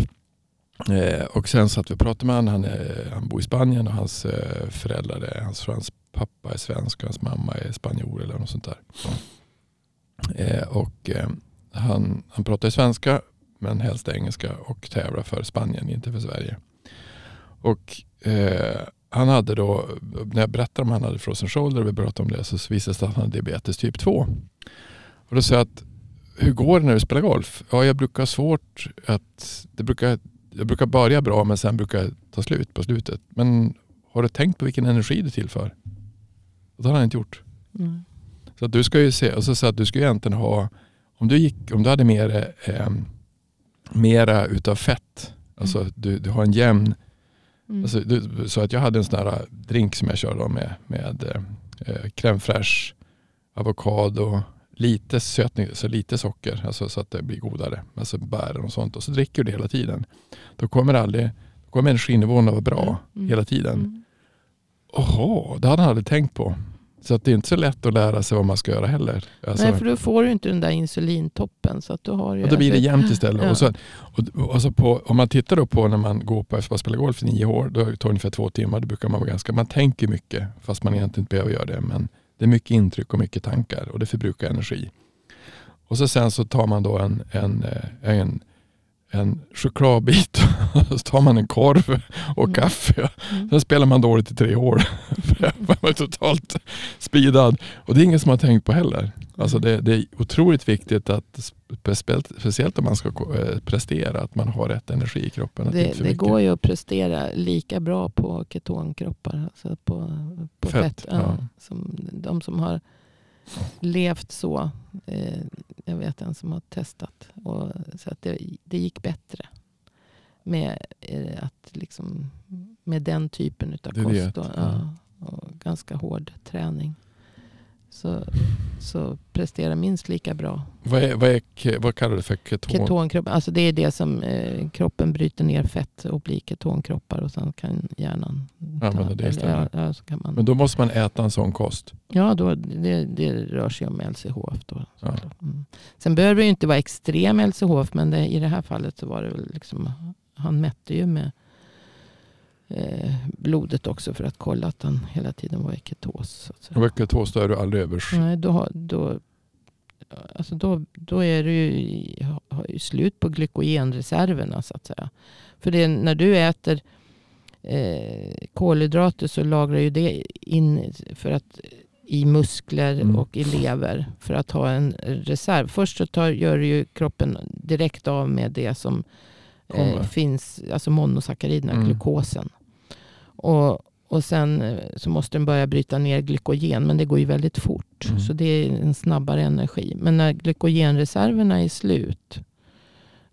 Eh, och sen satt vi och pratade med honom. Han, är, han bor i Spanien och hans eh, föräldrar är, hans, hans pappa är svensk och hans mamma är spanjor eller något sånt där. Eh, och eh, han, han pratar svenska men helst engelska och tävlar för Spanien, inte för Sverige. Och eh, han hade då, när jag berättade om han hade frozen shoulder och vi pratade om det så visade det sig att han hade diabetes typ 2. Och då sa jag att hur går det när du spelar golf? Ja, jag brukar svårt att, det brukar, jag brukar börja bra men sen brukar jag ta slut på slutet. Men har du tänkt på vilken energi du tillför? Och det har han inte gjort. Mm. Så att du ska ju se, och så, att du ska ju egentligen ha, om du, gick, om du hade mer, eh, mera utav fett, alltså du, du har en jämn, Mm. alltså, du, så att jag hade en sån här drink som jag körde med, med eh, crème fraîche, avokado, lite sötning, så lite socker, alltså så att det blir godare. Alltså bär och sånt. Och så dricker du det hela tiden. Då kommer, aldrig, då kommer energinivån att vara bra Mm. hela tiden. Mm. Åh, det hade han aldrig tänkt på. Så att det är inte så lätt att lära sig vad man ska göra heller. Alltså, Nej, för då får du inte den där insulintoppen. Så att du har ju, och då blir det alltså- jämnt istället. Ja. Och så, och, och så på, om man tittar då på när man går på efter att spela golf i nio år, då tar det ungefär två timmar. Då brukar man vara ganska, man tänker mycket fast man egentligen inte behöver göra det. Men det är mycket intryck och mycket tankar och det förbrukar energi. Och så sen så tar man då en, en, eh, en, en chokladbit och så tar man en korv och Mm. kaffe. Mm. Sen spelar man dåligt i tre år. För man är totalt speedad. Och det är ingen som har tänkt på heller. Alltså det, det är otroligt viktigt att speciellt, om man ska eh, prestera, att man har rätt energi i kroppen. Det, det går ju att prestera lika bra på ketonkroppar. Alltså på, på Fett, fett. ja. Som de som har levt så. Eh, jag vet en som har testat. Och, så att det, det gick bättre. Med, eh, att liksom, med den typen av kost. Och, ja, och ganska hård träning. Så, så presterar minst lika bra. Vad, är, vad, är, vad kallar du för? Keton? Ketonkropp, alltså det är det som eh, kroppen bryter ner fett och blir ketonkroppar och sen kan hjärnan Använda det istället. ja, ja, så kan man, Men då måste man äta en sån kost. ja, då, det, det rör sig om LCHF. Då, Ja. mm. Sen behöver det ju inte vara extrem LCHF men det, i det här fallet så var det väl liksom, han mätte ju med eh, blodet också för att kolla att han hela tiden var i ketos. Och ketos då är du aldrig över. Nej, då, då, alltså då, då är du har ju slut på glykogenreserverna så att säga. För det, är när du äter eh, kolhydrater så lagrar ju det in för att, i muskler Mm. och i lever för att ha en reserv. Först så tar, gör ju kroppen direkt av med det som eh, finns, alltså monosackariderna, Mm. glukosen. Och, och sen eh, så måste den börja bryta ner glykogen, men det går ju väldigt fort. Mm. Så det är en snabbare energi. Men när glykogenreserverna är slut,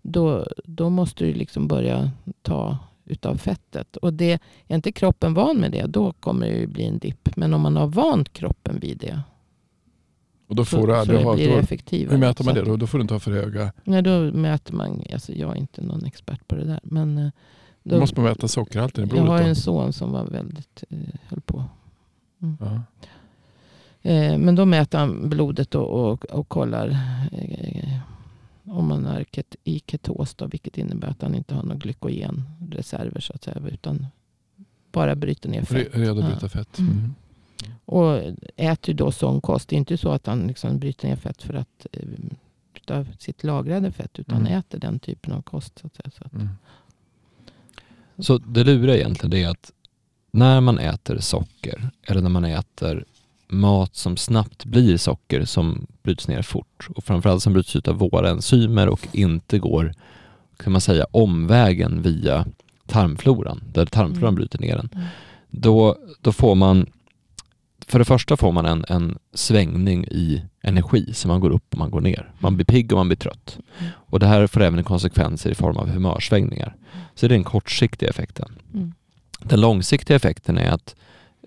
då, då måste du liksom börja ta utav fettet. Och det, är inte kroppen van med det, då kommer det ju bli en dipp. Men om man har vant kroppen vid det, Och då så, får du så ha... blir det Då, effektivare. hur mäter man Så det då? Då får du inte ha för höga... Nej, då mäter man, alltså jag är inte någon expert på det där. Men eh, Då måste man mäta sockerhalten i jag blodet. har ju då. en son som var väldigt, eh, höll på. Ja. Eh, men då mäter han blodet och, och, och kollar eh, om man är ket, i ketos. Då, vilket innebär att han inte har några glykogenreserver så att säga. Utan bara bryter ner fett. Redo att Ja. bryta fett. Mm. Mm. Och äter då sån kost. Det är inte så att han liksom bryter ner fett för att utav sitt lagrade fett. Utan Mm. äter den typen av kost. Så att säga. Så att, Mm. Så det luriga egentligen det är att när man äter socker eller när man äter mat som snabbt blir socker som bryts ner fort och framförallt som bryts ut av våra enzymer och inte går, kan man säga, omvägen via tarmfloran, där tarmfloran Mm. bryter ner den. Mm. Då, då får man, för det första får man en, en svängning i energi, så man går upp och man går ner. Man blir pigg och man blir trött. Mm. Och det här får även konsekvenser i form av humörsvängningar. Så det är den kortsiktiga effekten. Mm. Den långsiktiga effekten är att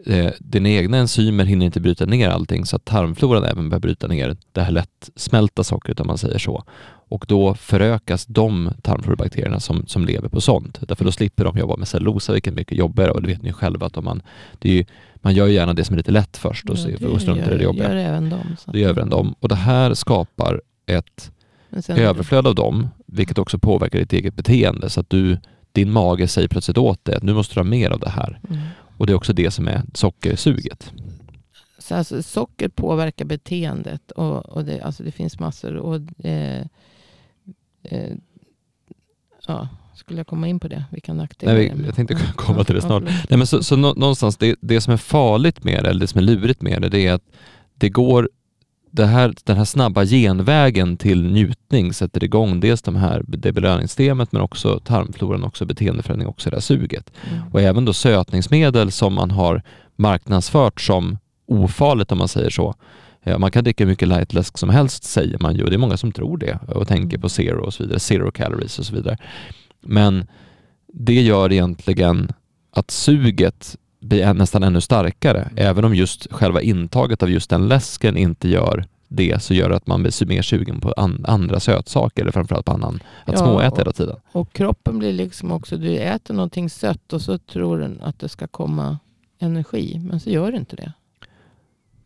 eh, dina egna enzymer hinner inte bryta ner allting så att tarmfloran även börjar bryta ner det här lättsmälta sockret om man säger så. Och då förökas de tarmflorbakterierna som, som lever på sånt. Därför då slipper de jobba med cellulosa vilket är mycket jobbigare och det vet ni själva att om man, det är ju, man gör gärna det som är lite lätt först och, Ja, och struntar i det jobbiga. gör även de. Så Det gör även de. Och det här skapar ett överflöd av dem, vilket också påverkar ditt eget beteende. Så att du, din mage säger plötsligt åt dig att nu måste du ha mer av det här. Mm. Och det är också det som är sockersuget. Så alltså, socker påverkar beteendet. Och, och det, alltså, det finns massor. Och, eh, eh, ja, skulle jag komma in på det? Vilka nackdelar Nej, vi, jag tänkte komma till det snart. Nej, men så, så nå- någonstans, det, det som är farligt med det, eller det som är lurigt med det, det är att det går, det här, den här snabba genvägen till njutning sätter igång dels de här, det belöningssystemet men också tarmfloran, också beteendeförändring, också det här suget. Mm. Och även då sötningsmedel som man har marknadsfört som ofarligt om man säger så. Ja, man kan dricka hur mycket lightläsk som helst säger man ju och det är många som tror det och tänker på zero och så vidare, zero calories och så vidare. Men det gör egentligen att suget blir nästan ännu starkare, även om just själva intaget av just den läsken inte gör det så gör det att man blir mer sugen på an, andra sötsaker eller framförallt på annan, att Ja, småäta hela tiden. Och kroppen blir liksom också, du äter någonting sött och så tror den att det ska komma energi. Men så gör det inte det.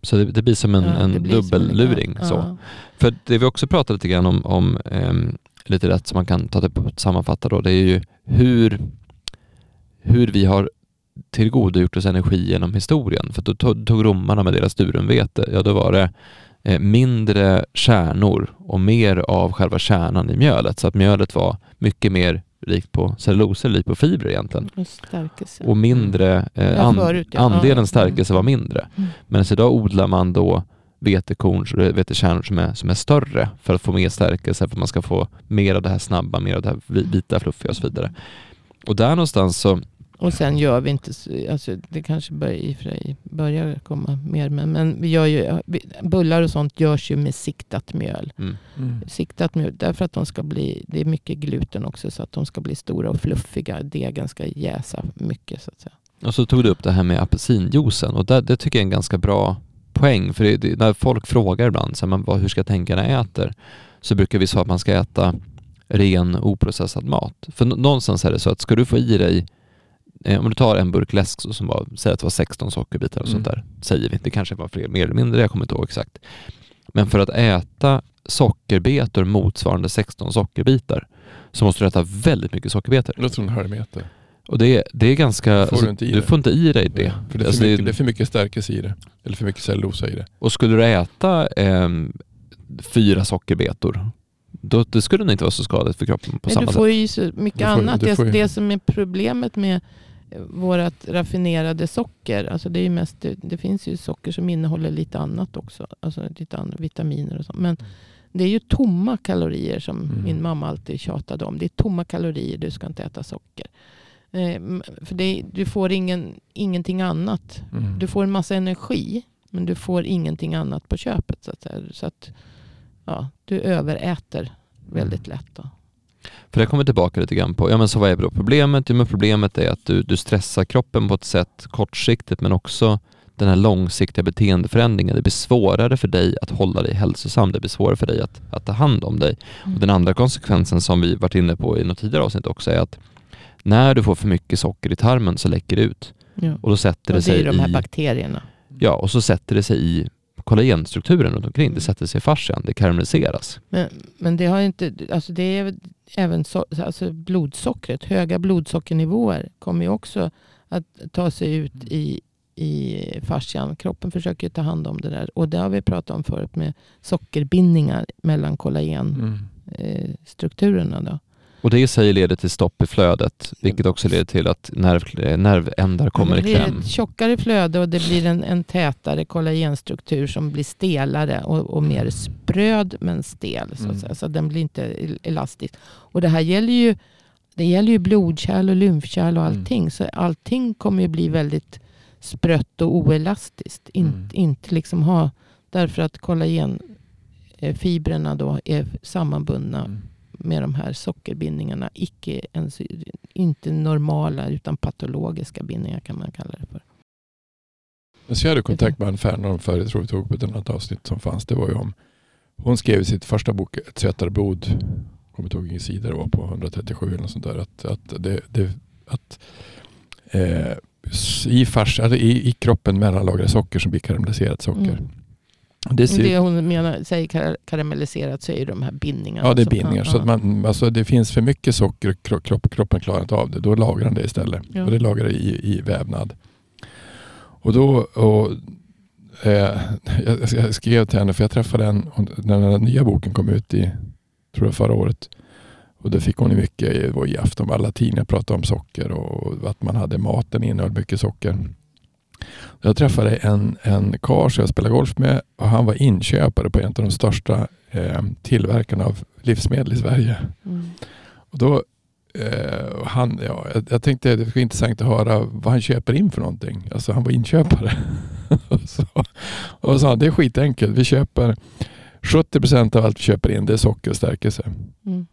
Så det, det blir som en, Ja, en dubbelluring. ja, Så. För det vi också pratat lite grann om, om ehm, lite rätt som man kan ta det på att sammanfatta då, det är ju hur, hur vi har tillgodogjort oss energi genom historien. För då tog, tog romarna med deras durumvete, ja då var det eh, mindre kärnor och mer av själva kärnan i mjölet. Så att mjölet var mycket mer rikt på celluloser, rikt på fibrer egentligen. Och stärkelse. Och mindre, eh, Ja, förut, ja. andelen stärkelse var mindre. Mm. Men så idag odlar man då vetekorn, vetekärnor som är, som är större för att få mer stärkelse, för att man ska få mer av det här snabba, mer av det här vi- vita, fluffiga och så vidare. Och där någonstans så, Och sen gör vi inte, så- alltså det kanske börjar, i för börjar komma mer, men, men vi gör ju, bullar och sånt görs ju med siktat mjöl. mm, Mm. Siktat mjöl, därför att de ska bli, det är mycket gluten också, så att de ska bli stora och fluffiga. Degen ska jäsa mycket så att säga. och så tog du upp det här med apelsinjuicen och där, det tycker jag är en ganska bra poäng, för det, det, när folk frågar ibland, så här, men vad, hur ska jag tänka när jag äter? Så brukar vi säga att man ska äta ren oprocessad mat. För nå- någonstans är det så att ska du få i dig Eh, om du tar en burk läsk så som var, säg att det var 16 sockerbitar och Mm. sånt där, säger vi. Det kanske var fler, mer eller mindre, jag kommer inte ihåg exakt. Men för att äta sockerbetor motsvarande 16 sockerbitar så måste du äta väldigt mycket sockerbetor. Det låter som en halv meter. Och det, det är ganska... Får du inte i du det. får inte i dig det. För det är, Alltså det- mycket, det är för mycket stärkelse i det. Eller för mycket cellulosa i det. Och skulle du äta ehm, fyra sockerbetor, då det skulle det inte vara så skadligt för kroppen på Men samma du sätt. får ju så mycket Du får- annat. du Det, får ju- det som är problemet med vårat raffinerade socker, alltså det, är mest, det, finns ju socker som innehåller lite annat också, alltså lite andra vitaminer och sånt. Men det är ju tomma kalorier som Mm. min mamma alltid tjatade om. Det är tomma kalorier, du ska inte äta socker. Eh, för det, du får ingen, ingenting annat. Mm. Du får en massa energi, men du får ingenting annat på köpet. Så att, så att ja, du överäter väldigt lätt. Då. För det kommer tillbaka lite grann på, ja men så vad är då problemet? Jo men problemet är att du, du stressar kroppen på ett sätt kortsiktigt men också den här långsiktiga beteendeförändringen. Det blir svårare för dig att hålla dig hälsosam. Det blir svårare för dig att, att ta hand om dig. Och den andra konsekvensen som vi varit inne på i något tidigare avsnitt också är att när du får för mycket socker i tarmen så läcker det ut. Ja. Och då sätter Och det det är sig ju de här i, bakterierna. ja, och så sätter det sig i kollagenstrukturen runt omkring. Mm. Det sätter sig i fascian, det karamelliseras. Men, men det har ju inte, alltså det är även so, alltså blodsockret, höga blodsockernivåer kommer ju också att ta sig ut i, i fascian. Kroppen försöker ju ta hand om det där. Och det har vi pratat om förut med sockerbindningar mellan kollagenstrukturerna. Mm. Eh, strukturerna då. Och det i sig leder till stopp i flödet, vilket också leder till att nerv, nervändar kommer det i blir kläm. ett tjockare flöde och det blir en, en tätare kollagenstruktur som blir stelare och, och mer spröd men stel. Så, att Mm. säga. så den blir inte el- elastisk. Och det här gäller ju, det gäller ju blodkärl och lymfkärl och Mm. allting. Så allting kommer ju bli väldigt sprött och oelastiskt. In, Mm. Inte liksom ha, därför att kollagenfibrerna då är sammanbundna Mm. Med de här sockerbindningarna. Icke ens, inte normala utan patologiska bindningar kan man kalla det för. Men så jag hade kontakt med Ann Fernholm förut, jag tror vi tog på ett annat avsnitt som fanns. Det var ju om, hon skrev i sitt första bok Ett tvättare blod, kommer inte ihåg vilken sida det var på, 137 eller något sånt där. Att, att, det, det, att eh, i, fars, alltså i, i kroppen mellanlagrar socker som blir karamelliserat socker. Mm. Det ser, Det hon menar, säger kar- karamelliserat så är de här bindningarna. Ja, det är bindningar. Så att man, alltså det finns för mycket socker och kro- kropp, kroppen klarar inte av det. Då lagrar den det istället. Ja. Och det lagrar det i, i vävnad. Och då, och, eh, jag, jag skrev till henne, för jag träffade henne när den nya boken kom ut i, tror jag förra året. Och det fick hon mycket, det var i afton, alla tidningar pratade om socker och att man hade maten innehöll mycket socker. Jag träffade en, en karl som jag spelade golf med och han var inköpare på en av de största eh, tillverkarna av livsmedel i Sverige. Mm. Och då, eh, han, ja, jag, jag tänkte det skulle vara intressant att höra vad han köper in för någonting. Alltså han var inköpare. och så, och det är skitenkelt. Vi köper 70 procent av allt vi köper in, det är socker och stärkelse. Mm.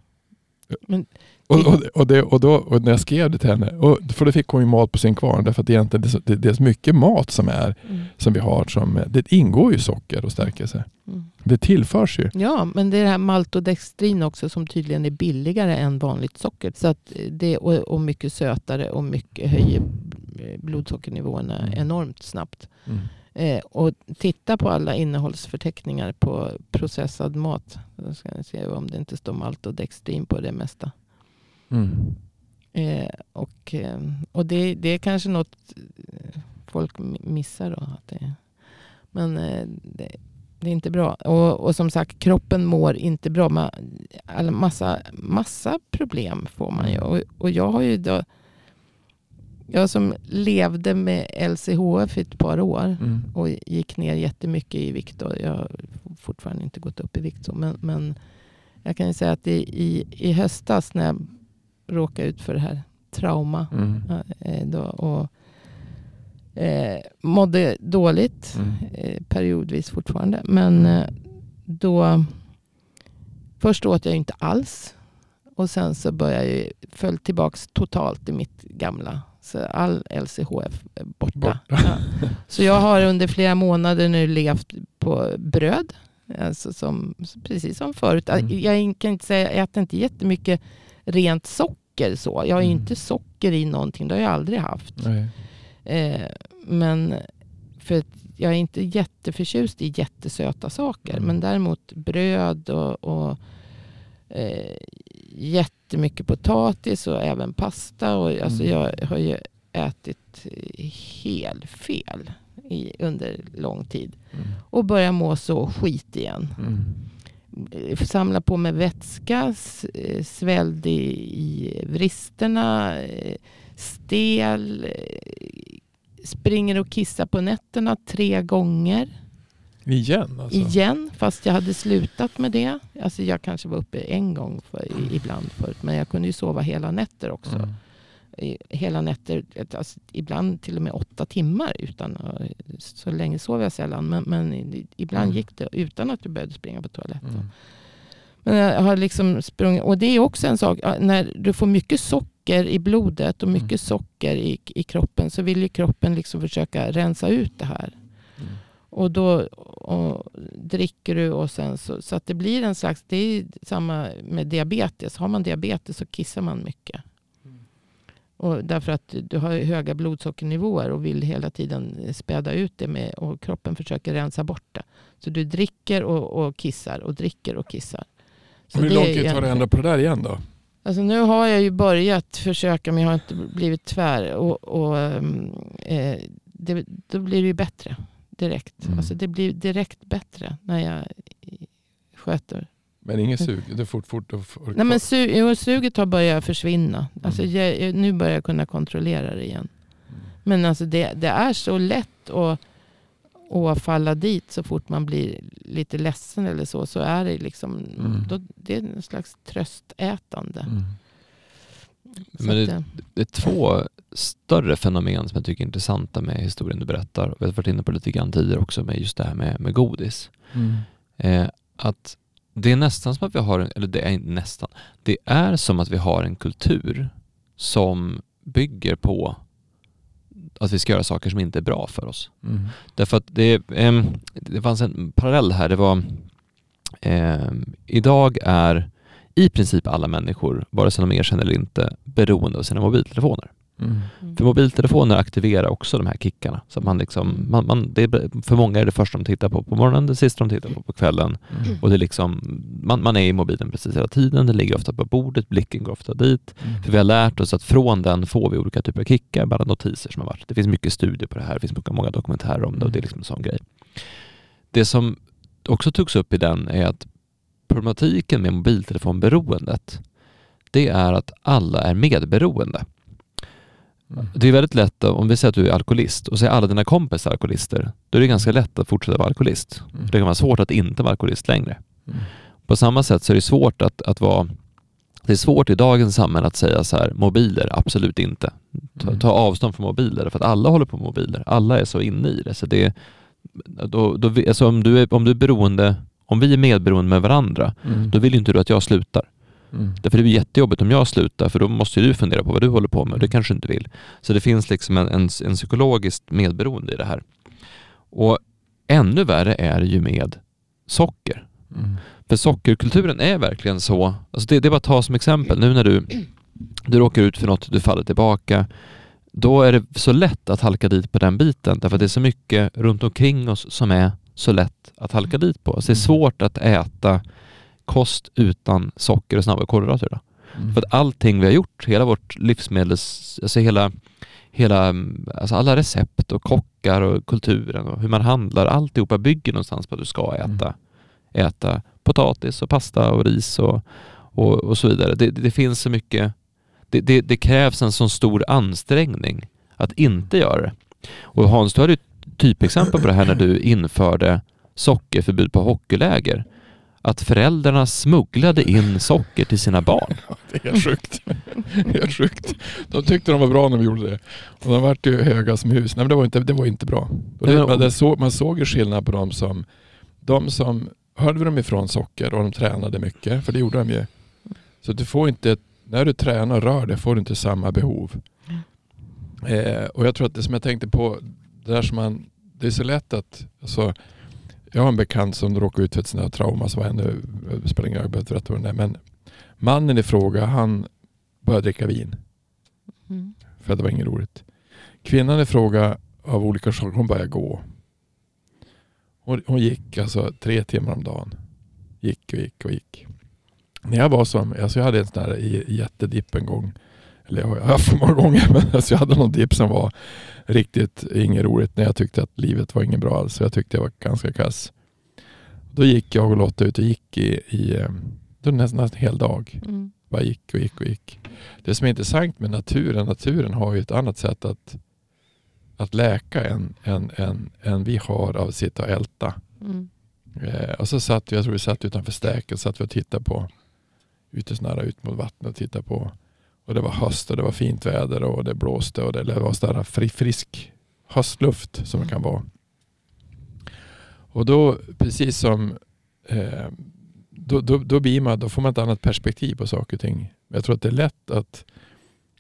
Men Och, och, och, det, och, då, och när jag skrev det till henne, och, för då fick hon ju mat på sin kvarn. Därför att egentligen det, är så- det, det är så mycket mat som, är, Mm. som vi har. Som, det ingår ju socker och stärkelse. Mm. Det tillförs ju. Ja, men det är det här maltodextrin också som tydligen är billigare än vanligt socker. Så att det, och, och mycket sötare och mycket höjer blodsockernivåerna Mm. enormt snabbt. Eh, och titta på alla innehållsförteckningar på processad mat. Då ska ni se om det inte står maltodextrin på det mesta. Mm. Eh, och eh, och det, det är kanske något eh, folk mi- missar. Då, att det, men eh, det, det är inte bra. Och, och som sagt, kroppen mår inte bra. Man, massa, massa problem får man ju. Och, och jag har ju då... Jag som levde med LCHF i ett par år Mm. och gick ner jättemycket i vikt. Och jag har fortfarande inte gått upp i vikt. Så, men, men jag kan ju säga att i, i, i höstas när jag råkade ut för det här trauma Mm. eh, då, och eh, mådde dåligt Mm. eh, periodvis fortfarande. Men eh, då först åt jag inte alls. Och sen så började jag föll tillbaks totalt i mitt gamla. Så all LCHF är borta. Borta. Ja. Så jag har under flera månader nu levt på bröd. Alltså som, precis som förut. Mm. Jag kan inte säga, jag äter inte jättemycket rent socker så. Jag har Mm. inte socker i någonting. Det har jag aldrig haft. Eh, men för att jag är inte jätteförtjust i jättesöta saker. Mm. Men däremot bröd och, och eh, jättemycket potatis och även pasta. Och, alltså Mm. Jag har ju ätit helt fel i, under lång tid. Mm. Och börjar må så skit igen. Mm. Samla på mig vätska, eh, svälld i, i vristerna, eh, stel, eh, springer och kissar på nätterna tre gånger Igen alltså? igen. Fast jag hade slutat med det. Alltså jag kanske var uppe en gång för, ibland förut. Men jag kunde ju sova hela nätter också. Mm. Hela nätter, alltså, ibland till och med åtta timmar. Utan, att- så länge sov jag sällan. Men, men ibland Mm. gick det utan att du behövde springa på toaletten. Mm. Men jag har liksom sprungit, och det är också en sak, när du får mycket socker i blodet och mycket Mm. socker i, i kroppen så vill ju kroppen liksom försöka rensa ut det här. Mm. Och då och dricker du och sen så, så att det blir en slags, det är samma med diabetes. Har man diabetes så kissar man mycket. Mm. Och därför att du har höga blodsockernivåer och vill hela tiden späda ut det med, och kroppen försöker rensa bort det. Så du dricker och, och kissar och dricker och kissar. Så Hur lång tid tar det en- ändra på det där igen då? Alltså nu har jag ju börjat försöka men jag har inte blivit tvär. Och, och, ehm, eh, det, då blir det ju bättre direkt. Mm. Alltså det blir direkt bättre när jag sköter. Men ingen sug? Det är fort, fort, fort, Nej men su jo, suget har börjat försvinna. Alltså Mm. jag, nu börjar jag kunna kontrollera det igen. Mm. Men alltså det, det är så lätt att, att falla dit så fort man blir lite ledsen eller så. Så är det liksom, Mm. då, det är en slags tröstätande. Mm. Men eh, Det är två större fenomen som jag tycker är intressanta med historien du berättar. Vi har varit inne på det lite grann tidigare också med just det här med, med godis. Mm. Eh, att det är nästan som att vi har, en, eller det är inte nästan, det är som att vi har en kultur som bygger på att vi ska göra saker som inte är bra för oss. Mm. Därför att det, ehm, det fanns en parallell här. Det var ehm, idag är i princip alla människor, vare sig de erkänner eller inte, beroende av sina mobiltelefoner. Mm. mm. För mobiltelefoner aktiverar också de här kickarna. Så man liksom, man, man, det är, för många är det första de tittar på på morgonen, det sista de tittar på på kvällen. Mm. Och det är liksom, man, man är i mobilen precis hela tiden, den ligger ofta på bordet, blicken går ofta dit. Mm. För vi har lärt oss att från den får vi olika typer av kickar, bara notiser som har varit. Det finns mycket studier på det här, det finns många dokumentärer om det och det är liksom en sån grej. Det som också togs upp i den är att problematiken med mobiltelefonberoendet, det är att alla är medberoende. Mm. Det är väldigt lätt, om vi säger att du är alkoholist och säger alla dina kompisar alkoholister, då är det ganska lätt att fortsätta vara alkoholist. Mm. Det kan vara svårt att inte vara alkoholist längre. Mm. På samma sätt så är det svårt att, att vara det är svårt i dagens samhälle att säga så här, mobiler, absolut inte. Ta, Mm. ta avstånd från mobiler, för att alla håller på med mobiler. Alla är så inne i det. Så det då, då, alltså om, du är, om du är beroende, om vi är medberoende med varandra, Mm. då vill ju inte du att jag slutar. Mm. Därför det blir jättejobbigt om jag slutar, för då måste ju du fundera på vad du håller på med och det kanske du inte vill. Så det finns liksom en, en, en psykologiskt medberoende i det här. Och ännu värre är det ju med socker. Mm. För sockerkulturen är verkligen så, alltså det, det är bara att ta som exempel, nu när du, du råkar ut för något, du faller tillbaka, då är det så lätt att halka dit på den biten, därför att det är så mycket runt omkring oss som är så lätt att halka dit på. Så det är svårt att äta kost utan socker och snabba kolhydrater. Mm. För att allting vi har gjort, hela vårt livsmedels, alltså hela, hela, alltså alla recept och kockar och kulturen och hur man handlar, alltihopa bygger någonstans på att du ska äta, äta potatis och pasta och ris och, och, och så vidare. Det, det finns så mycket, det, det, det krävs en sån stor ansträngning att inte göra det. Och Hans, du hade ett typexempel på det här när du införde sockerförbud på hockeyläger. Att föräldrarna smugglade in socker till sina barn. Det är helt sjukt. helt sjukt. De tyckte de var bra när vi gjorde det. Och de vart ju höga som hus. Nej men det var inte, det var inte bra. Det, men det så, man såg ju skillnad på de som, de som vi dem ifrån socker och de tränade mycket, för det gjorde de ju. Så du får inte, när du tränar och rör dig får du inte samma behov. Eh, och jag tror att det som jag tänkte på, det där som man, det är så lätt att, alltså, jag har en bekant som råkade ut för ett sånt här trauma som var ännu, det spelar ingen roll, jag behöver inte berätta vad det är, men mannen i fråga han började dricka vin Mm. för det var inget roligt. Kvinnan i fråga av olika skäl, hon började gå. Hon, hon gick alltså tre timmar om dagen. Gick och gick och gick. När jag var som, alltså jag hade en sån där i- jättedipp en gång. Eller jag har haft många gånger, men alltså jag hade någon dipp som var riktigt inget roligt när jag tyckte att livet var inget bra alls. Jag tyckte jag var ganska kass. Då gick jag och Lotta ut och gick i, i eh, nästan en hel dag Mm. bara gick och gick och gick. Det som är intressant med naturen, naturen har ju ett annat sätt att, att läka än, än, än, än vi har av att sitta och älta. Mm. Eh, och så satt vi, jag tror vi satt utanför stäket, satt vi och tittade på, ute nära ut mot vattnet och tittade på. Och det var höst och det var fint väder och det blåste och det, var sådär frisk höstluft som det kan vara. Och då, precis som eh, då, då, då, blir man, då får man ett annat perspektiv på saker och ting. Jag tror att det är lätt att,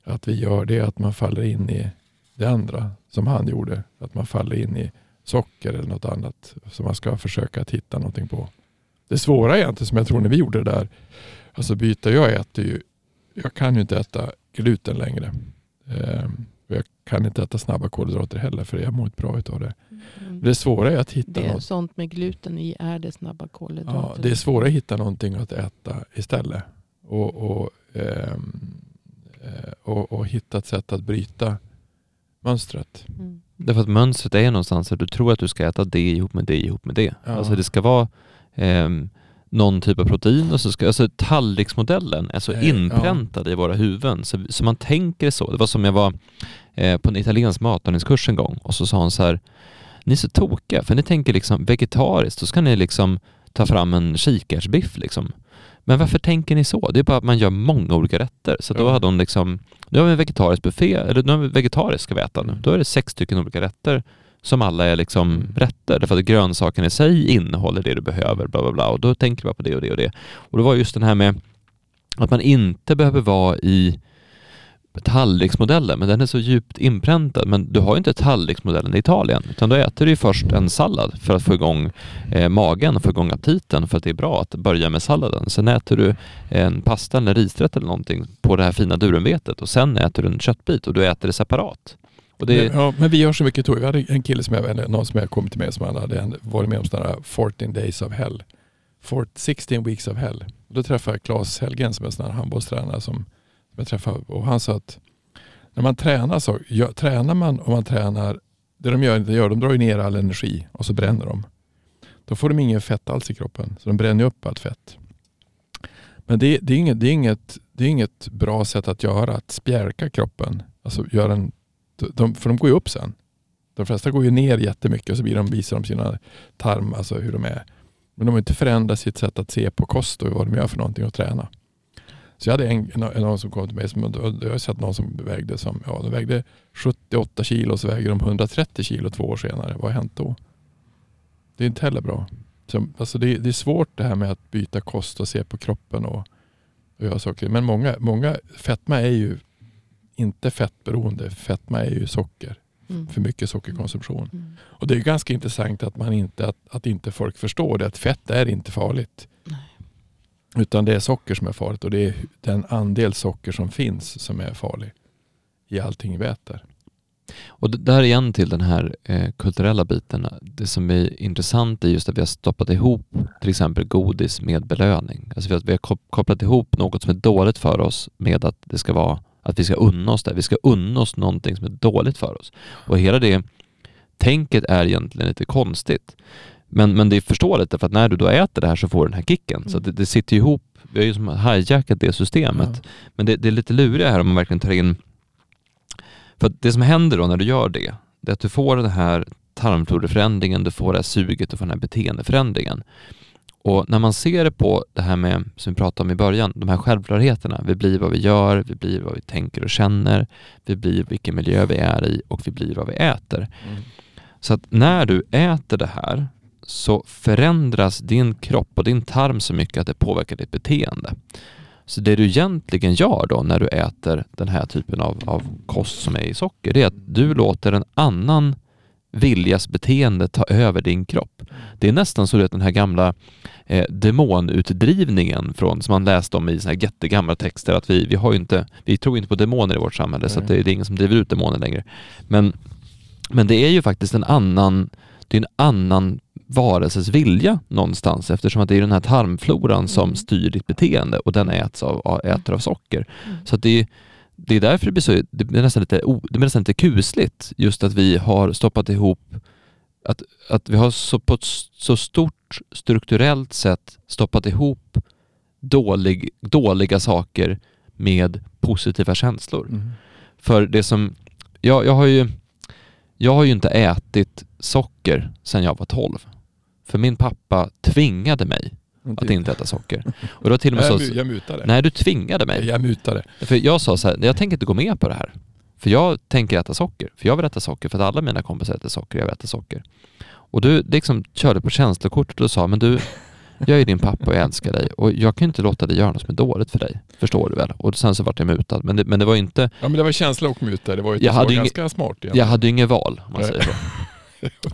att vi gör det att man faller in i det andra som han gjorde. Att man faller in i socker eller något annat som man ska försöka att hitta någonting på. Det svåra är egentligen som jag tror när vi gjorde det där, alltså byta, jag äter ju, jag kan ju inte äta gluten längre. Och jag kan inte äta snabba kolhydrater heller för jag mår inte bra utav det. Mm. Det svåra är att hitta Det är något sånt med gluten i är det snabba kolhydrater. Ja, det är svårare att hitta någonting att äta istället. Och, och, ehm, eh, och, och hitta ett sätt att bryta mönstret. Mm. Därför att mönstret är någonstans att du tror att du ska äta det ihop med det ihop med det. Ja. Alltså det ska vara ehm, någon typ av protein och så ska, alltså tallriksmodellen är så Eh, ja. inpräntad i våra huvuden så, så man tänker så. Det var som jag var eh, på en italiensk matlagningskurs en gång och så sa hon så här, ni är så tokiga för ni tänker liksom vegetariskt, då ska ni liksom ta fram en kikärtsbiff liksom. Men varför tänker ni så? Det är bara att man gör många olika rätter. Så då Ja. hade hon liksom, nu har vi en vegetarisk buffé, eller nu har vi vegetarisk ska vi äta nu. Då är det sex stycken olika rätter som alla är liksom Mm. rätter. Därför att grönsakerna i sig innehåller det du behöver, bla bla bla. Och då tänker bara på det och det och det. Och det var just den här med att man inte behöver vara i tallriksmodellen, men den är så djupt inpräntad. Men du har ju inte tallriksmodellen i Italien, utan då äter du ju först en sallad för att få igång eh, magen och få igång aptiten för att det är bra att börja med salladen. Sen äter du en pasta eller risrätt eller någonting på det här fina durumvetet och sen äter du en köttbit och du äter det separat. Och det, Ja, men vi gör så mycket tog. Vi hade en kille som jag, någon som jag kommit med som han hade varit med om sådana här 14 days of hell. Fort- 16 weeks of hell. Då träffade jag Claes Helgen som är en sån här handbollstränare som, jag träffade och han sa att när man tränar så, gör, tränar man och man tränar, det de gör, det gör de drar ju ner all energi och så bränner de. Då får de ingen fett alls i kroppen, så de bränner upp allt fett. Men det, det, är inget, det, är inget, det är inget bra sätt att göra, att spjälka kroppen. Alltså göra en, de, för de går ju upp sen. De flesta går ju ner jättemycket och så blir de, visar de sina tarm, alltså hur de är. Men de har inte förändrat sitt sätt att se på kost och vad de gör för någonting och träna. Så jag hade en, någon som kom till mig, som, jag har sett någon som vägde som, ja, de vägde 78 kilo och så väger de 130 kilo två år senare. Vad har hänt då? Det är inte heller bra. Så, alltså det, det är svårt det här med att byta kost och se på kroppen och Och göra saker. Men många, många, fetma är ju inte fettberoende. Fetma är ju socker. Mm. För mycket sockerkonsumtion. Mm. Och det är ganska intressant att, man inte, att, att inte folk förstår det. Att fett är inte farligt. Nej. Utan det är socker som är farligt. Och det är den andel socker som finns som är farlig. I allting vi äter. Och där igen till den här eh, kulturella biten. Det som är intressant är just att vi har stoppat ihop till exempel godis med belöning. Alltså vi har, vi har kop- kopplat ihop något som är dåligt för oss med att det ska vara att vi ska unna oss det. Vi ska unna oss någonting som är dåligt för oss. Och hela det tänket är egentligen lite konstigt. Men, men det är förståeligt därför att när du då äter det här så får du den här kicken. Så Mm. att det, det sitter ihop. Vi har ju som hijackat det systemet. Ja. Men det, det är lite lurigt här om man verkligen tar in... För det som händer då när du gör det, det är att du får den här tarmfloraförändringen, du får det här suget, du får den här beteendeförändringen. Och när man ser det på det här med, som vi pratade om i början, de här självklarheterna. Vi blir vad vi gör, vi blir vad vi tänker och känner, vi blir vilken miljö vi är i och vi blir vad vi äter. Mm. Så att när du äter det här så förändras din kropp och din tarm så mycket att det påverkar ditt beteende. Så det du egentligen gör då när du äter den här typen av, av kost som är i socker, det är att du låter en annan viljas beteende ta över din kropp. Det är nästan så att den här gamla eh, demonutdrivningen från, som man läste om i såna här jättegamla texter, att vi, vi har inte, vi tror inte på demoner i vårt samhälle, så att det, det är ingen som driver ut demoner längre. Men, men det är ju faktiskt en annan, det är en annan varelses vilja någonstans eftersom att det är den här tarmfloran som Mm. styr ditt beteende och den äts av, äter av socker. Mm. Så att det, är- det är därför det blir, så, det blir nästan lite, det blir nästan lite kusligt just att vi har stoppat ihop att, att vi har så, på ett så stort strukturellt sätt stoppat ihop dålig, dåliga saker med positiva känslor. Mm. För det som, jag, jag har ju jag har ju inte ätit socker sedan jag var 12. För min pappa tvingade mig att inte äta socker. Och var till och med jag, så, jag mutade. nej du tvingade mig. Jag mutade. För jag sa så här, jag tänker inte gå med på det här. För jag tänker äta socker. För jag vill äta socker för att alla mina kompisar äter socker, jag vill äta socker. Och du liksom körde på känslokortet och sa, men du, jag är din pappa och jag älskar dig och jag kan inte låta dig göra något som är dåligt för dig. Förstår du väl? Och sen så vart jag mutad. Men det, men det var inte, Ja men det var känsla och muta. Det var ju Jag hade inge- ganska smart egentligen. jag hade inget val om man Nej. säger så.